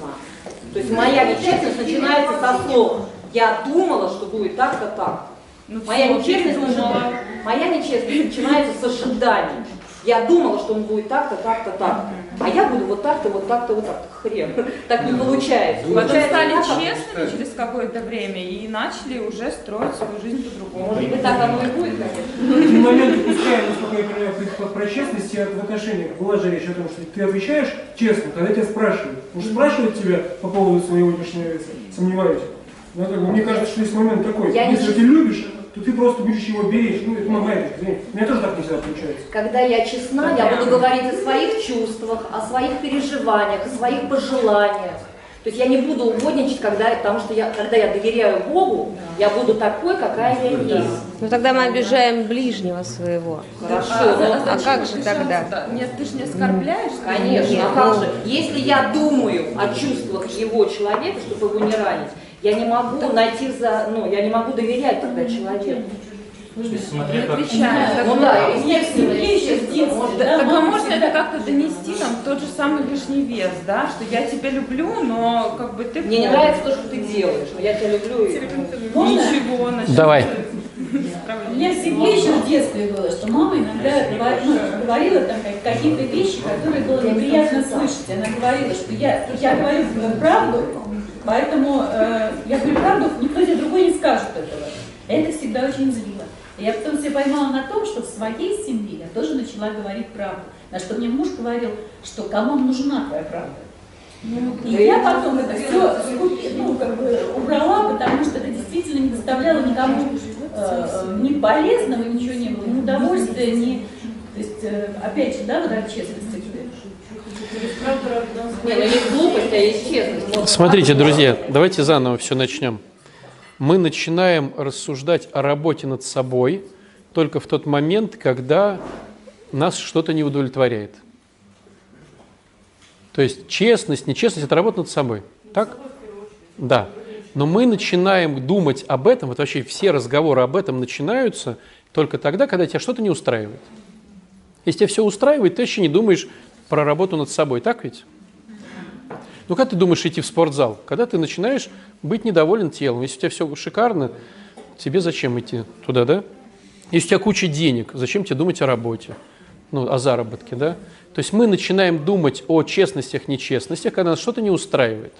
То есть моя нечестность начинается со слов. Я думала, что будет так-то так. Ну, Моя нечестность, передумала. начи- моя нечестность начинается с ожиданий. Я думала, что он будет так-то, так-то, так. А я буду вот так-то, вот так-то, вот так-то. Хрен. Так не получается. Потом Получается стали так, честными через какое-то время и начали уже строить свою жизнь по-другому. Может быть, так оно и будет, конечно. Ну, эти моменты, пускай, насколько я понимаю, про, честность в отношениях была же речь о том, что ты отвечаешь честно, когда тебя спрашивают. Уж спрашивают тебя по поводу своего личного веса, сомневаюсь. Ну, как бы, мне кажется, что есть момент такой. Я не Если чист- ты любишь, то ты просто будешь его беречь. Ну, это моя точка зрения. У меня тоже так не всегда получается. Когда я честна, я буду говорить о своих чувствах, о своих переживаниях, о своих пожеланиях. То есть я не буду угодничать, когда, потому что я, когда я доверяю Богу, я буду такой, какая я есть. Ну тогда мы обижаем ближнего своего. Хорошо, А, но- а как же тогда? Нет, ты же не оскорбляешь. Конечно, Нет, а как ну- же? Если я думаю о чувствах его человека, чтобы его не ранить, я не могу найти за, ну, я не могу доверять тогда человеку. То есть смотря как... Ну да, Так, естественно, может, Да, так а можно всегда- это как-то донести, там, тот же самый лишний вес, да, что я тебя люблю, но как бы ты... Мне не нравится то, что ты делаешь, но я тебя люблю. и- Ничего, значит, Давай. У меня в семье еще в детстве было, что мама иногда говор- ну, говорила там как- какие-то вещи, которые было неприятно слышать. Она говорила, что я, я говорю правду, поэтому э, я говорю правду, никто тебе другой не скажет этого. Это всегда очень злило. И я потом себя поймала на том, что в своей семье я тоже начала говорить правду. На что мне муж говорил, что кому нужна твоя правда. И я потом это все ну, как бы убрала, потому что это действительно не доставляло никому э, ни полезного, ничего не было, ни удовольствия, ни... То есть, э, опять же, да, вот от честности. Ну а Смотрите, друзья, давайте заново все начнем. Мы начинаем рассуждать о работе над собой только в тот момент, когда нас что-то не удовлетворяет. То есть честность, нечестность – это работа над собой. Так? Да. Но мы начинаем думать об этом, вот вообще все разговоры об этом начинаются только тогда, когда тебя что-то не устраивает. Если тебя все устраивает, ты вообще не думаешь про работу над собой, так ведь? Ну, когда ты думаешь идти в спортзал? Когда ты начинаешь быть недоволен телом. Если у тебя все шикарно, тебе зачем идти туда, да? Если у тебя куча денег, зачем тебе думать о работе? Ну, о заработке, да? То есть мы начинаем думать о честностях, нечестностях, когда нас что-то не устраивает.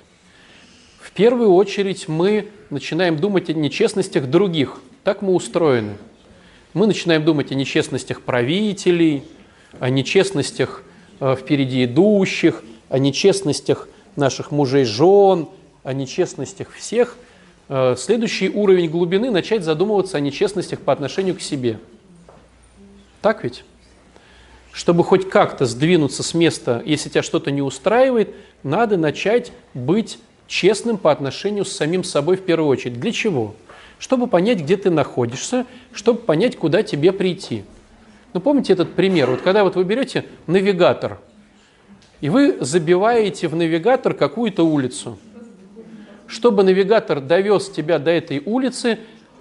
В первую очередь мы начинаем думать о нечестностях других. Так мы устроены. Мы начинаем думать о нечестностях правителей, о нечестностях впереди идущих, о нечестностях наших мужей, жен, о нечестностях всех. Э, Следующий уровень глубины – начать задумываться о нечестностях по отношению к себе. Так ведь? Чтобы хоть как-то сдвинуться с места, если тебя что-то не устраивает, надо начать быть честным по отношению с самим собой в первую очередь. Для чего? Чтобы понять, где ты находишься, чтобы понять, куда тебе прийти. Ну, помните этот пример? Вот когда вот вы берете навигатор, и вы забиваете в навигатор какую-то улицу. Чтобы навигатор довез тебя до этой улицы,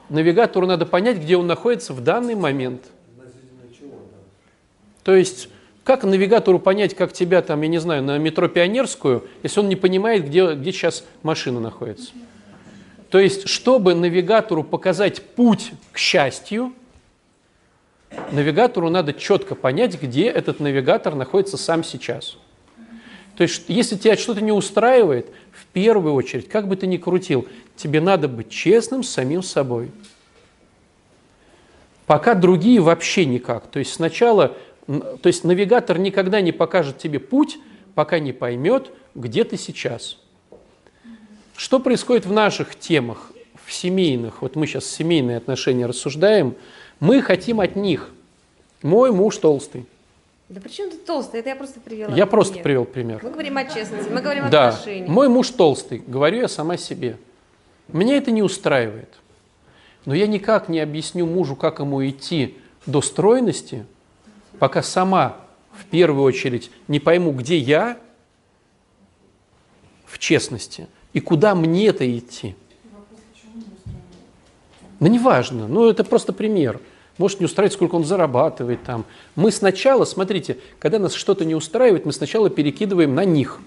навигатору надо понять, где он находится в данный момент. То есть, как навигатору понять, как тебя там, я не знаю, на метро Пионерскую, если он не понимает, где, где сейчас машина находится? То есть, чтобы навигатору показать путь к счастью, навигатору надо четко понять, где этот навигатор находится сам сейчас. То есть, если тебя что-то не устраивает, в первую очередь, как бы ты ни крутил, тебе надо быть честным с самим собой. Пока другие вообще никак. То есть сначала, то есть навигатор никогда не покажет тебе путь, пока не поймет, где ты сейчас. Что происходит в наших темах, в семейных, вот мы сейчас семейные отношения рассуждаем, мы хотим от них. Мой муж толстый. Да при чем тут толстый? Это я просто привела. Я просто пример. привел пример. Мы говорим о честности, мы говорим о Да, отношениях. мой муж толстый, говорю я сама себе. Меня это не устраивает. Но я никак не объясню мужу, как ему идти до стройности, пока сама в первую очередь не пойму, где я в честности. И куда мне-то идти? Ну, неважно. Ну, это просто пример. Может не устраивать, сколько он зарабатывает там. Мы сначала, смотрите, когда нас что-то не устраивает, мы сначала перекидываем на них.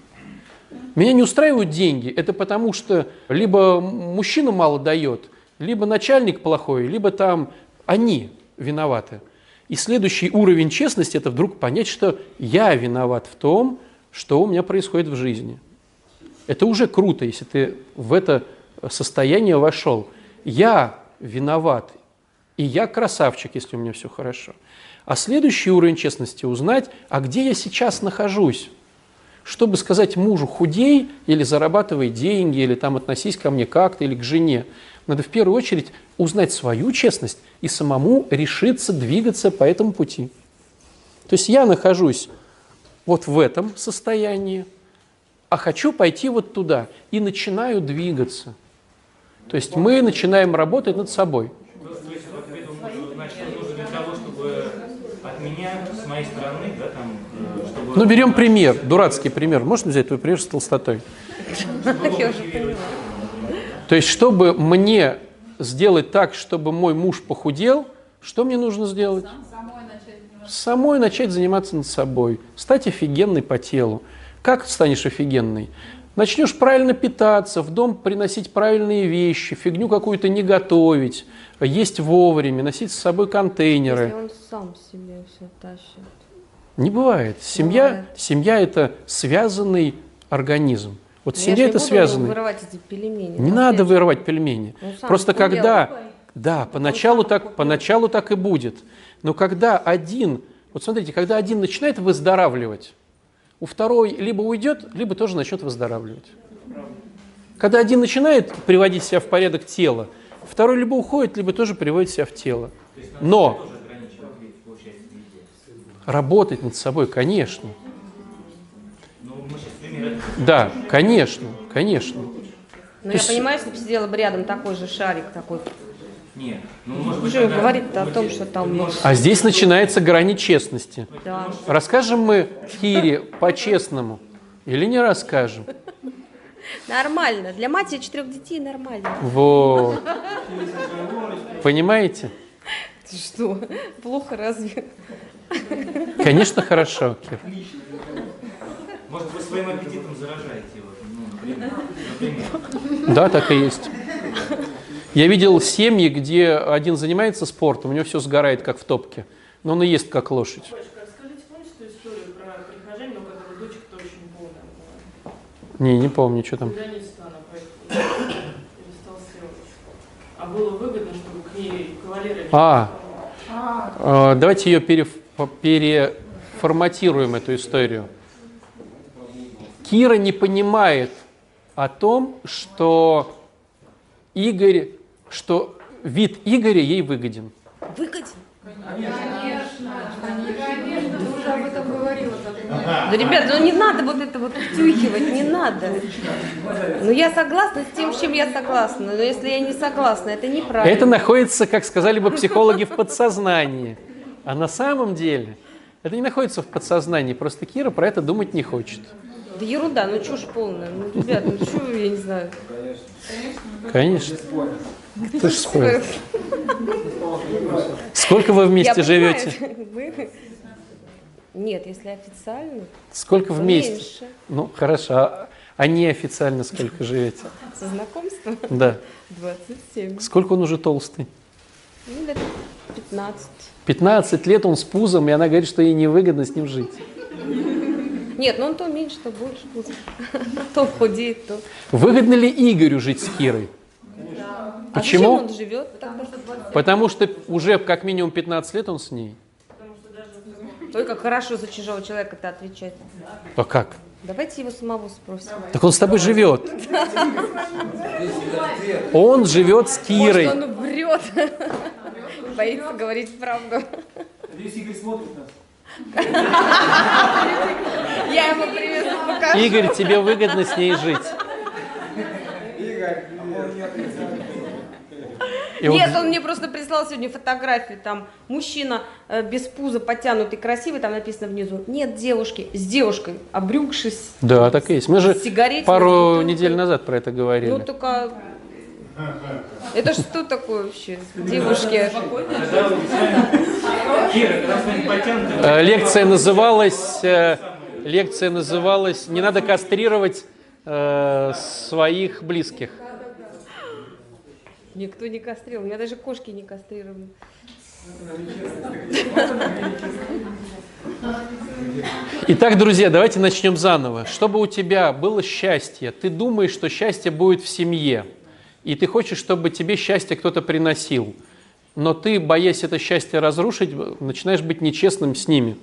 Меня не устраивают деньги. Это потому, что либо мужчина мало дает, либо начальник плохой, либо там они виноваты. И следующий уровень честности – это вдруг понять, что я виноват в том, что у меня происходит в жизни. Это уже круто, если ты в это состояние вошел. Я виноват, и я красавчик, если у меня все хорошо. А следующий уровень честности – узнать, а где я сейчас нахожусь. Чтобы сказать мужу худей или зарабатывай деньги, или там относись ко мне как-то, или к жене, надо в первую очередь узнать свою честность и самому решиться двигаться по этому пути. То есть я нахожусь вот в этом состоянии, а хочу пойти вот туда и начинаю двигаться. То есть мы начинаем работать над собой. Ну, берем пример, дурацкий пример. Можно взять твой пример с толстотой? То есть, чтобы мне сделать так, чтобы мой муж похудел, что мне нужно сделать? Самой начать заниматься над собой, стать офигенной по телу. Как станешь офигенной? Начнешь правильно питаться, в дом приносить правильные вещи, фигню какую-то не готовить, есть вовремя, носить с собой контейнеры. Если он сам себе все тащит. Не бывает. Семья, бывает. семья это связанный организм. Вот Но ну, семья это связанный. вырывать эти пельмени. Не надо же. вырывать пельмени. Ну, Просто когда, да, поначалу так, поначалу так и будет. Но когда один, вот смотрите, когда один начинает выздоравливать, у второй либо уйдет, либо тоже начнет выздоравливать. Когда один начинает приводить себя в порядок тела, второй либо уходит, либо тоже приводит себя в тело. Но работать над собой, конечно. Да, конечно, конечно. Но я есть... понимаю, если бы сидела бы рядом такой же шарик, такой нет. Ну, может быть, Уже говорит о том, что там... А здесь начинается грани честности. Да. Расскажем мы Кире по-честному или не расскажем? Нормально. Для матери четырех детей нормально. Вот. Понимаете? Что? Плохо разве? Конечно, хорошо, Кир. Может, вы своим аппетитом заражаете его? Ну, например. Да, так и есть. Я видел семьи, где один занимается спортом, у него все сгорает, как в топке, но он и ест, как лошадь. Не, не помню, что там. А было выгодно, чтобы к ней кавалеры... А, а, давайте ее пере, переформатируем, эту историю. Кира не понимает о том, что Игорь что вид Игоря ей выгоден. Выгоден? Конечно, конечно, ты уже об этом говорила. Да, ребят, ну не надо вот это вот втюхивать, не надо. Ну я согласна с тем, с чем я согласна, но если я не согласна, это неправильно. Это находится, как сказали бы психологи, в подсознании. А на самом деле это не находится в подсознании, просто Кира про это думать не хочет. Да ерунда, ну чушь полная. Ну, ребят, ну что, я не знаю. Конечно. Ты же споришь. Сколько вы вместе живете? Нет, если официально. Сколько вместе? Меньше. Ну, хорошо. А, а неофициально сколько живете? Со знакомством? Да. 27. Сколько он уже толстый? Ну, лет 15. 15 лет он с пузом, и она говорит, что ей невыгодно с ним жить. Нет, ну он то меньше, то больше. То худеет, то... Выгодно ли Игорю жить с Кирой? А Почему? он живет? Потому что уже как минимум 15 лет он с ней. Ой, как хорошо за чужого человека-то отвечать. А как? Давайте его самого спросим. Так он с тобой живет. Он живет с Кирой. Может, он врет. Боится говорить правду. Здесь Игорь смотрит нас. Я ему привезу, покажу. Игорь, тебе выгодно с ней жить. И вот- Нет, он мне просто прислал сегодня фотографию, там мужчина э, без пуза, подтянутый, красивый, там написано внизу, нет девушки, с девушкой, обрюкшись. Да, так и есть. Мы же пару недель назад про это говорили. Ну только... Это что такое вообще? Девушки. Э, Лекция называлась, э, лекция называлась «Не надо кастрировать э, своих близких». Никто не кастрировал. У меня даже кошки не кастрированы. Итак, друзья, давайте начнем заново. Чтобы у тебя было счастье, ты думаешь, что счастье будет в семье, и ты хочешь, чтобы тебе счастье кто-то приносил, но ты, боясь это счастье разрушить, начинаешь быть нечестным с ними.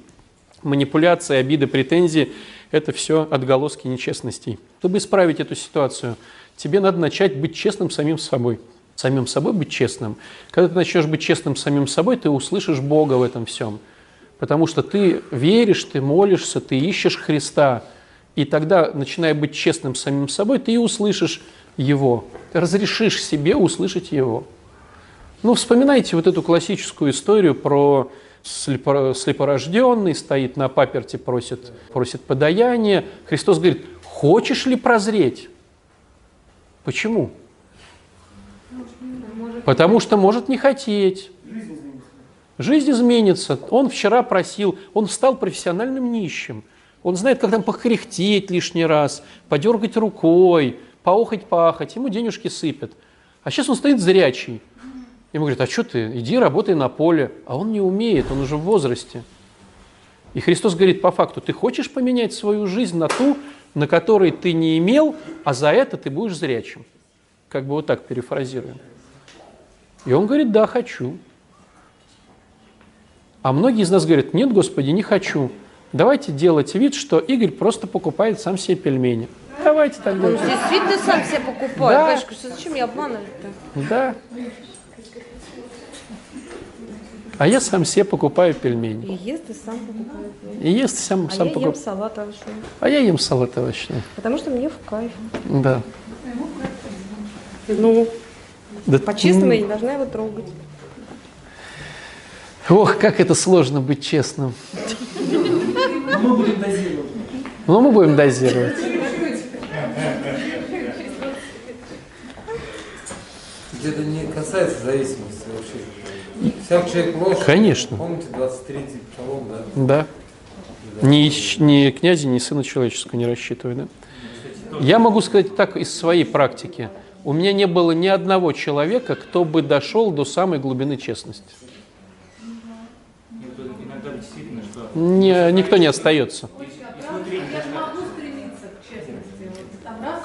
Манипуляции, обиды, претензии – это все отголоски нечестностей. Чтобы исправить эту ситуацию, тебе надо начать быть честным самим собой. Самим собой быть честным. Когда ты начнешь быть честным самим собой, ты услышишь Бога в этом всем. Потому что ты веришь, ты молишься, ты ищешь Христа. И тогда, начиная быть честным самим собой, ты и услышишь Его. Разрешишь себе услышать Его. Ну, вспоминайте вот эту классическую историю про слепо- слепорожденный, стоит на паперте, просит, просит подаяние. Христос говорит, хочешь ли прозреть? Почему? Потому что может не хотеть. Жизнь изменится. Он вчера просил, он стал профессиональным нищим. Он знает, как там покряхтеть лишний раз, подергать рукой, поохать-пахать, ему денежки сыпят. А сейчас он стоит зрячий. Ему говорят, а что ты, иди работай на поле. А он не умеет, он уже в возрасте. И Христос говорит по факту, ты хочешь поменять свою жизнь на ту, на которой ты не имел, а за это ты будешь зрячим. Как бы вот так перефразируем. И он говорит, да, хочу. А многие из нас говорят, нет, Господи, не хочу. Давайте делать вид, что Игорь просто покупает сам себе пельмени. Давайте так Он действительно сам себя покупает. Да. Батюшка, что зачем меня обманывать-то? Да. А я сам себе покупаю пельмени. И ест, и сам покупает. И ест сам, А сам я ем покупаю. салат овощной. А я ем салат овощной. Потому что мне в кайф. Да. Ну, Да по-честному я м, не должна его трогать. Ох, как это сложно быть честным. Но мы будем дозировать. Но мы будем дозировать. Где-то не касается зависимости вообще. Всяк человек ложь. Конечно. Помните 23-й псалом, да? Да. Ни, ищ- ни князя, ни сына человеческого не рассчитывай, да? Я могу сказать так из своей практики. У меня не было ни одного человека, кто бы дошел до самой глубины честности. Не- никто не остается.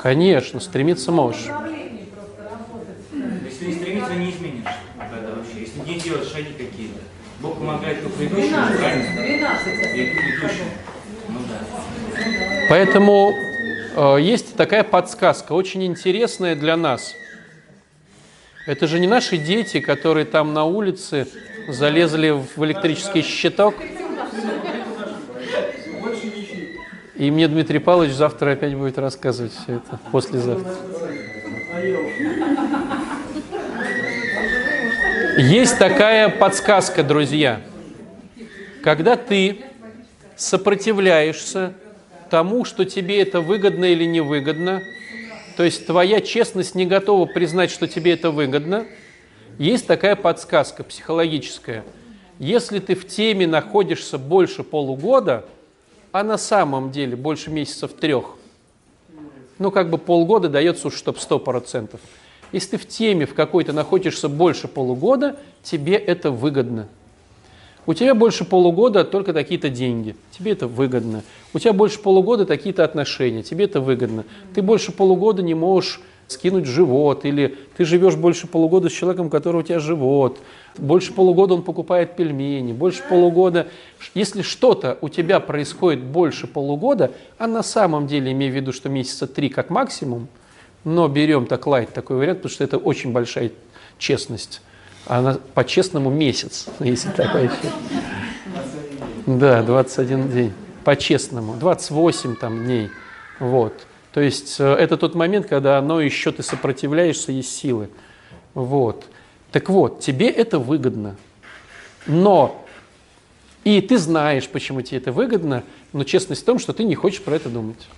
Конечно, стремиться можешь. направлении просто работать. Если не стремиться, не изменишь тогда вообще. Если не делать шаги какие-то. Бог помогает только идущим, 12, правильно? 12 И- Идущим. Ну да. Поэтому э, есть такая подсказка, очень интересная для нас. Это же не наши дети, которые там на улице залезли в электрический щиток. И мне Дмитрий Павлович завтра опять будет рассказывать все это, послезавтра. Есть такая подсказка, друзья. Когда ты сопротивляешься тому, что тебе это выгодно или невыгодно, то есть твоя честность не готова признать, что тебе это выгодно, есть такая подсказка психологическая. Если ты в теме находишься больше полугода, а на самом деле больше месяцев трех, ну как бы полгода дается уж, чтобы сто процентов. Если ты в теме в какой-то находишься больше полугода, тебе это выгодно. У тебя больше полугода только такие-то деньги, тебе это выгодно. У тебя больше полугода такие-то отношения, тебе это выгодно. Ты больше полугода не можешь скинуть живот, или ты живешь больше полугода с человеком, у которого у тебя живот, больше полугода он покупает пельмени, больше полугода... Если что-то у тебя происходит больше полугода, а на самом деле, имею в виду, что месяца три как максимум, но берем так лайт такой вариант, потому что это очень большая честность. Она по-честному месяц, если так вообще. Да, 21 день. По-честному. 28 там дней. Вот. То есть э, это тот момент, когда оно еще ты сопротивляешься, есть силы. Вот. Так вот, тебе это выгодно. Но и ты знаешь, почему тебе это выгодно, но честность в том, что ты не хочешь про это думать.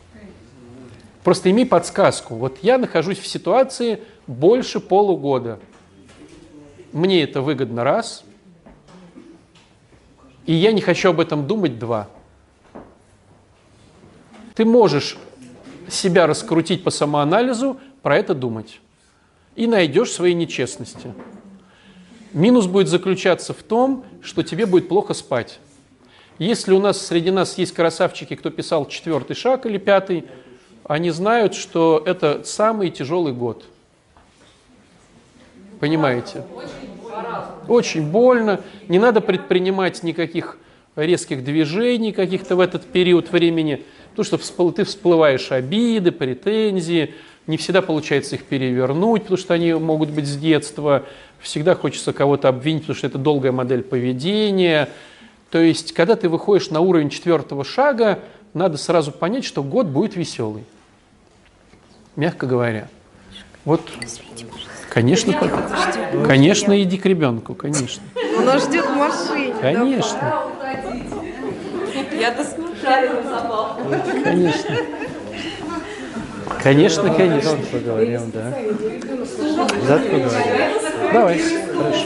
Просто имей подсказку. Вот я нахожусь в ситуации больше полугода. Мне это выгодно раз, и я не хочу об этом думать два. Ты можешь себя раскрутить по самоанализу, про это думать. И найдешь свои нечестности. Минус будет заключаться в том, что тебе будет плохо спать. Если у нас среди нас есть красавчики, кто писал четвертый шаг или пятый, они знают, что это самый тяжелый год. Понимаете? Очень больно. Не надо предпринимать никаких резких движений каких-то в этот период времени, потому что ты всплываешь обиды, претензии, не всегда получается их перевернуть, потому что они могут быть с детства, всегда хочется кого-то обвинить, потому что это долгая модель поведения. То есть, когда ты выходишь на уровень четвертого шага, надо сразу понять, что год будет веселый. Мягко говоря. Вот, конечно, конечно, иди к ребенку, конечно. Он нас ждет в машине. Конечно. Я досмотрела. Конечно. Конечно, конечно. Поговорим, да. Завтра поговорим. Давай, хорошо.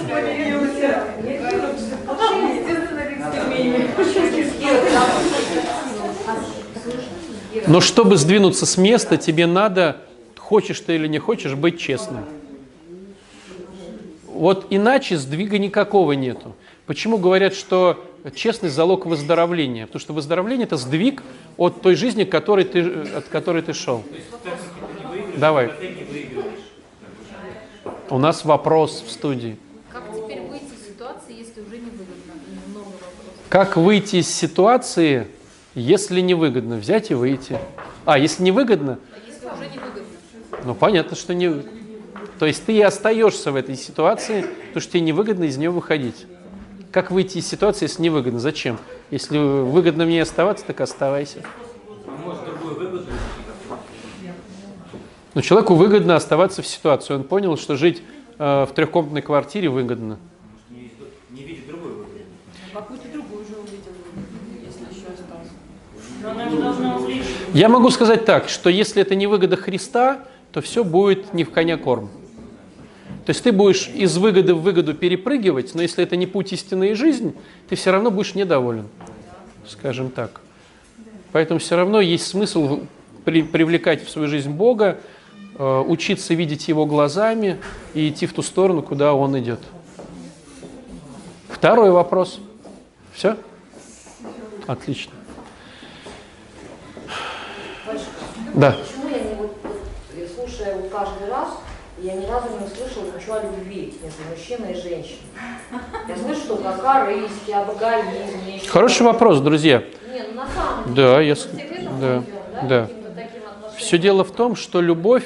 Но чтобы сдвинуться с места, тебе надо, хочешь ты или не хочешь, быть честным. Вот иначе сдвига никакого нету. Почему говорят, что честность – залог выздоровления? Потому что выздоровление – это сдвиг от той жизни, которой ты, от которой ты шел. Давай. У нас вопрос в студии. Как теперь выйти из ситуации, если уже не выгодно? Как выйти из ситуации, если не выгодно? Взять и выйти. А, если не выгодно? А если уже не выгодно? Ну, понятно, что не... То есть ты и остаешься в этой ситуации, потому что тебе невыгодно из нее выходить. Как выйти из ситуации, если невыгодно? Зачем? Если выгодно мне оставаться, так оставайся. Но человеку выгодно оставаться в ситуации. Он понял, что жить э, в трехкомнатной квартире выгодно. Не видит другой выгоды. Какую-то другую уже увидел, если еще остался. Но она же должна увлечь. Я могу сказать так, что если это не выгода Христа, то все будет не в коня корм. То есть ты будешь из выгоды в выгоду перепрыгивать, но если это не путь истины и жизнь, ты все равно будешь недоволен, скажем так. Поэтому все равно есть смысл при, привлекать в свою жизнь Бога, э, учиться видеть Его глазами и идти в ту сторону, куда Он идет. Второй вопрос. Все? Отлично. Да. Почему я не вот, вот, слушая вот каждый раз, я ни разу не услышала ничего о любви между мужчиной и женщиной. Я слышу только о корысти, об эгоизме. Хороший вопрос, друзья. Не, ну на самом деле. Да, я... Да, идем, да, да. Все дело в том, что любовь,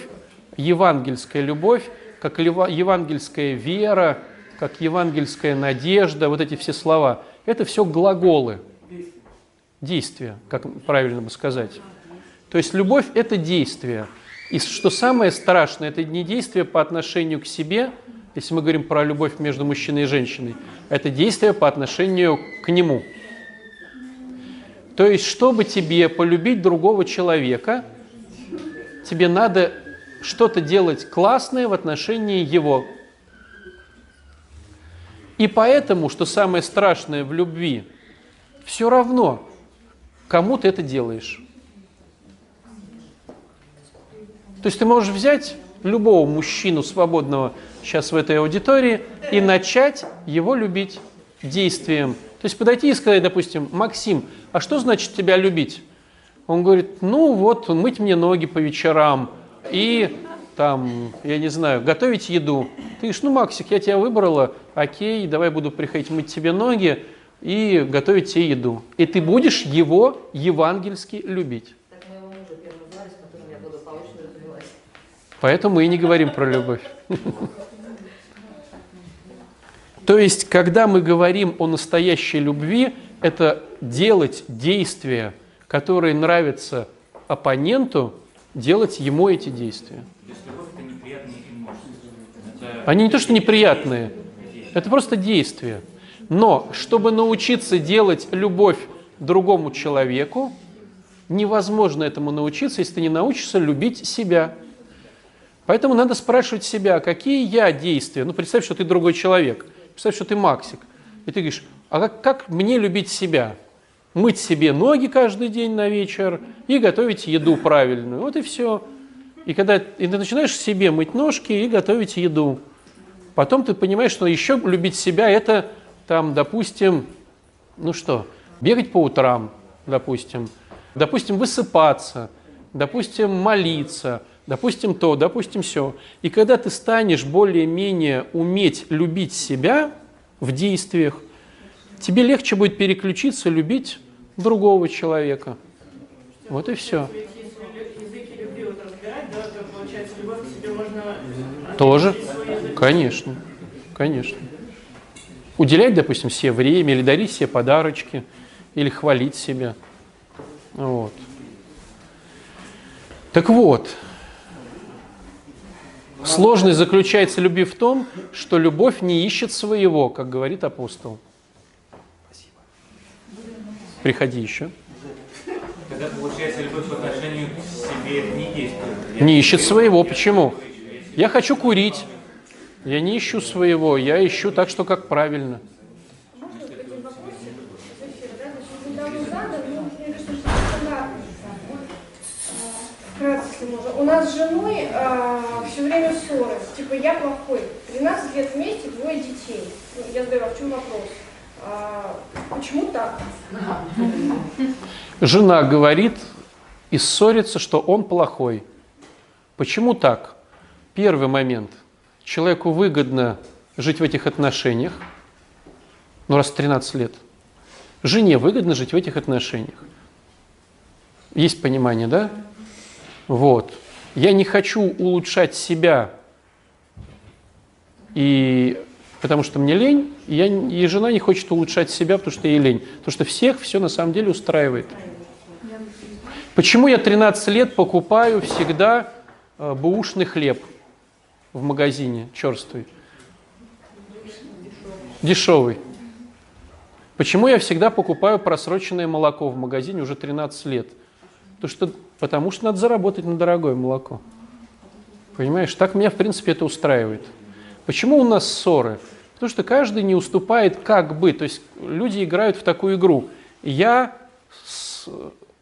евангельская любовь, как евангельская вера, как евангельская надежда, вот эти все слова, это все глаголы, действия, как правильно бы сказать. То есть любовь – это действие. И что самое страшное, это не действие по отношению к себе, если мы говорим про любовь между мужчиной и женщиной, это действие по отношению к нему. То есть, чтобы тебе полюбить другого человека, тебе надо что-то делать классное в отношении его. И поэтому, что самое страшное в любви, все равно, кому ты это делаешь. То есть ты можешь взять любого мужчину свободного сейчас в этой аудитории и начать его любить действием. То есть подойти и сказать, допустим, Максим, а что значит тебя любить? Он говорит, ну вот, мыть мне ноги по вечерам и там, я не знаю, готовить еду. Ты говоришь, ну, Максик, я тебя выбрала, окей, давай буду приходить мыть тебе ноги и готовить тебе еду. И ты будешь его евангельски любить. Так моего мужа первого звали, с которым я благополучно развелась. Поэтому мы и не говорим про любовь. То есть, когда мы говорим о настоящей любви, это делать действия, которые нравятся оппоненту, делать ему эти действия. Они не то что неприятные, это просто действия. Но чтобы научиться делать любовь другому человеку, невозможно этому научиться, если ты не научишься любить себя. Поэтому надо спрашивать себя, какие я действия. Ну, представь, что ты другой человек. Представь, что ты Максик. И ты говоришь, а как, как мне любить себя? Мыть себе ноги каждый день на вечер и готовить еду правильную. Вот и все. И когда и ты начинаешь себе мыть ножки и готовить еду. Потом ты понимаешь, что еще любить себя – это, там, допустим, ну что, бегать по утрам, допустим, допустим, высыпаться, допустим, молиться, допустим, то, допустим, все. И когда ты станешь более-менее уметь любить себя в действиях, тебе легче будет переключиться, любить другого человека. Вот и все. Тоже, конечно, конечно. Уделять, допустим, себе время, или дарить себе подарочки, или хвалить себя. Вот. Так вот, сложность заключается любви в том, что любовь не ищет своего, как говорит апостол. Приходи еще. Когда получается любовь по отношению к себе, это не действует. Не ищет своего. Почему? Я хочу курить. Я не ищу своего, я ищу так, что как правильно. У нас с женой э, все время ссоры. Типа я плохой. 13 лет вместе, двое детей. Ну, я задаю, а в чем вопрос? А, почему так? Жена говорит и ссорится, что он плохой. Почему так? Первый момент. Человеку выгодно жить в этих отношениях, ну раз 13 лет. Жене выгодно жить в этих отношениях. Есть понимание, да? Вот. Я не хочу улучшать себя, и потому что мне лень, я, и жена не хочет улучшать себя, потому что ей лень. Потому что всех все на самом деле устраивает. Почему я 13 лет покупаю всегда э, бэушный хлеб в магазине, черствый? Дешевый. Почему я всегда покупаю просроченное молоко в магазине уже 13 лет? Потому что, потому что надо заработать на дорогое молоко. Понимаешь? Так меня, в принципе, это устраивает. Почему у нас ссоры? Потому что каждый не уступает как бы. То есть люди играют в такую игру. Я с,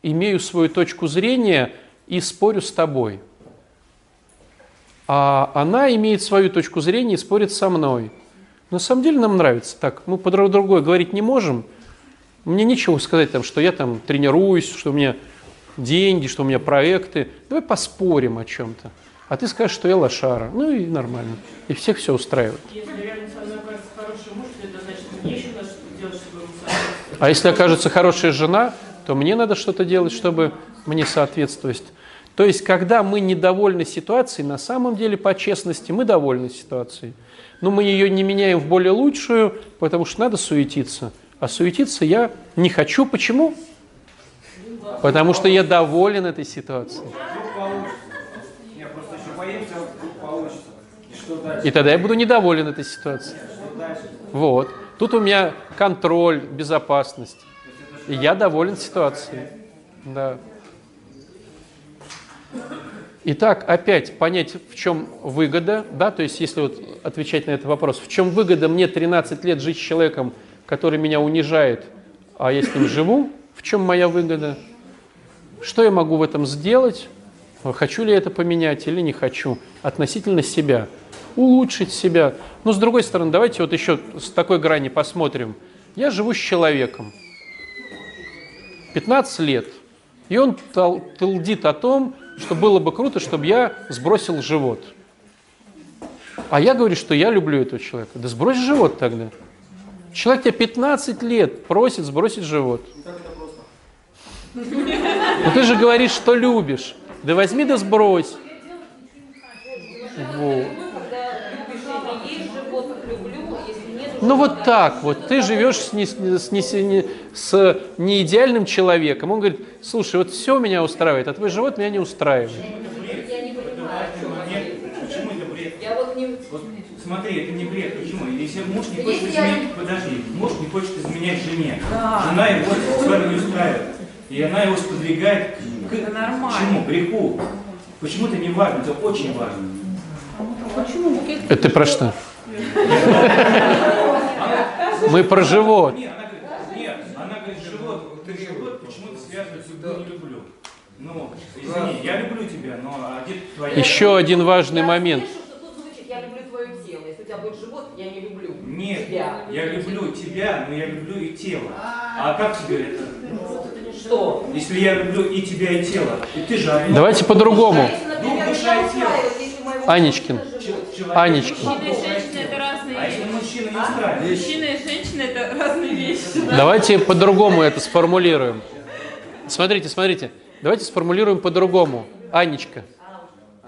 имею свою точку зрения и спорю с тобой. А она имеет свою точку зрения и спорит со мной. На самом деле нам нравится так. Мы по другое говорить не можем. Мне нечего сказать, там, что я там тренируюсь, что у меня деньги, что у меня проекты. Давай поспорим о чем-то. А ты скажешь, что я лошара. Ну и нормально. И всех все устраивает. А если окажется хорошая жена, то мне надо что-то делать, чтобы мне соответствовать. То есть, когда мы недовольны ситуацией, на самом деле, по честности, мы довольны ситуацией. Но мы ее не меняем в более лучшую, потому что надо суетиться. А суетиться я не хочу. Почему? Потому что я доволен этой ситуацией. И тогда я буду недоволен этой ситуацией. Вот. Тут у меня контроль, безопасность. И я доволен ситуацией. Да. Итак, опять понять, в чем выгода, да, то есть если вот отвечать на этот вопрос, в чем выгода мне 13 лет жить с человеком, который меня унижает, а я с ним живу, в чем моя выгода, что я могу в этом сделать, хочу ли это поменять или не хочу, относительно себя, улучшить себя. Но с другой стороны, давайте вот еще с такой грани посмотрим. Я живу с человеком, 15 лет, и он толдит о том, что было бы круто, чтобы я сбросил живот. А я говорю, что я люблю этого человека. Да сбрось живот тогда. Человек тебя 15 лет просит сбросить живот. Но ну, ты же говоришь, что любишь. Да возьми да сбрось. Вот. Ну вот так вот, ты живешь с, не, с, не, с неидеальным человеком. Он говорит, слушай, вот все меня устраивает, а твой живот меня не устраивает. смотри, это не бред. Почему? Если муж не хочет изменять, подожди, муж не хочет изменять жене. Да. Жена его сферу не устраивает. И она его сподвигает к, к чему? Греху. Почему это не важно? Это очень важно. Почему? Это про что? Мы про живот. Нет, она говорит, нет, она говорит, живот, ты живот почему-то связывает с люблю, не люблю. Ну, извини, я люблю тебя, но а твоя... Еще один важный момент. слышу, что тут звучит, я люблю твое тело. Если у тебя будет живот, я не люблю Нет, тебя. я люблю тебя, но я люблю и тело. А как тебе это? Что? Если я люблю и тебя, и тело, и ты же орешь. Давайте по-другому. Если, например, душа и тело. Анечкин. Анечкин. Мужчина и женщина это разные вещи. мужчина не устраивает? Мужчина и женщина это разные вещи. да. Давайте по-другому это сформулируем. Смотрите, смотрите. Давайте сформулируем по-другому. Анечка,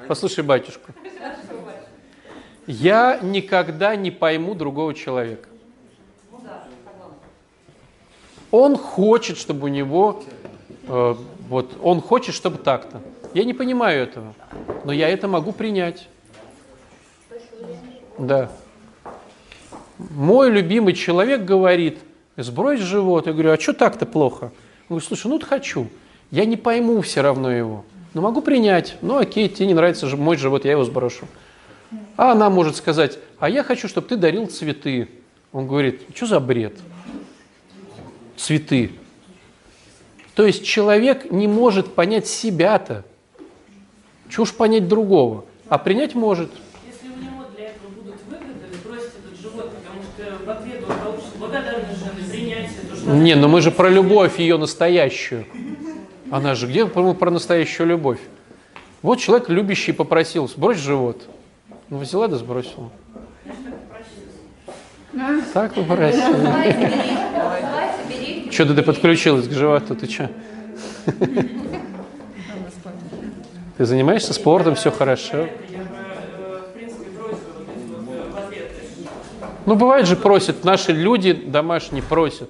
послушай батюшку. Я никогда не пойму другого человека. Он хочет, чтобы у него, э, вот, он хочет, чтобы так-то. Я не понимаю этого, но я это могу принять. Да. Мой любимый человек говорит, сбрось живот. Я говорю, а что так-то плохо? Он говорит, слушай, ну хочу. Я не пойму все равно его. Но могу принять. Ну окей, тебе не нравится мой живот, я его сброшу. А она может сказать, а я хочу, чтобы ты дарил цветы. Он говорит, что за бред? Цветы. То есть человек не может понять себя-то. Чего уж понять другого? А принять может. Если у него для этого будут выгоды, бросить этот живот, потому что в ответ он получит благодарность жены, принятие, то, что Не, но мы же про любовь ее настоящую. Она же где мы про настоящую любовь? Вот человек любящий попросил, сбрось живот. Ну, взяла да сбросила. Так попросила. Что ты подключилась к животу? Ты что? Ты занимаешься спортом, все хорошо. Ну, бывает же просят, наши люди домашние просят.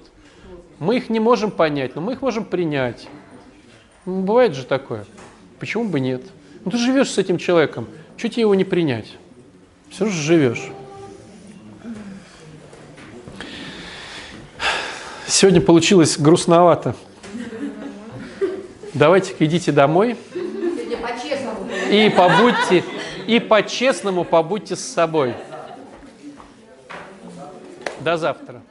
Мы их не можем понять, но мы их можем принять. Ну, бывает же такое. Почему бы нет? Ну, ты живешь с этим человеком, что тебе его не принять? Все же живешь. Сегодня получилось грустновато. Давайте-ка идите домой и побудьте, и по-честному побудьте с собой. До завтра.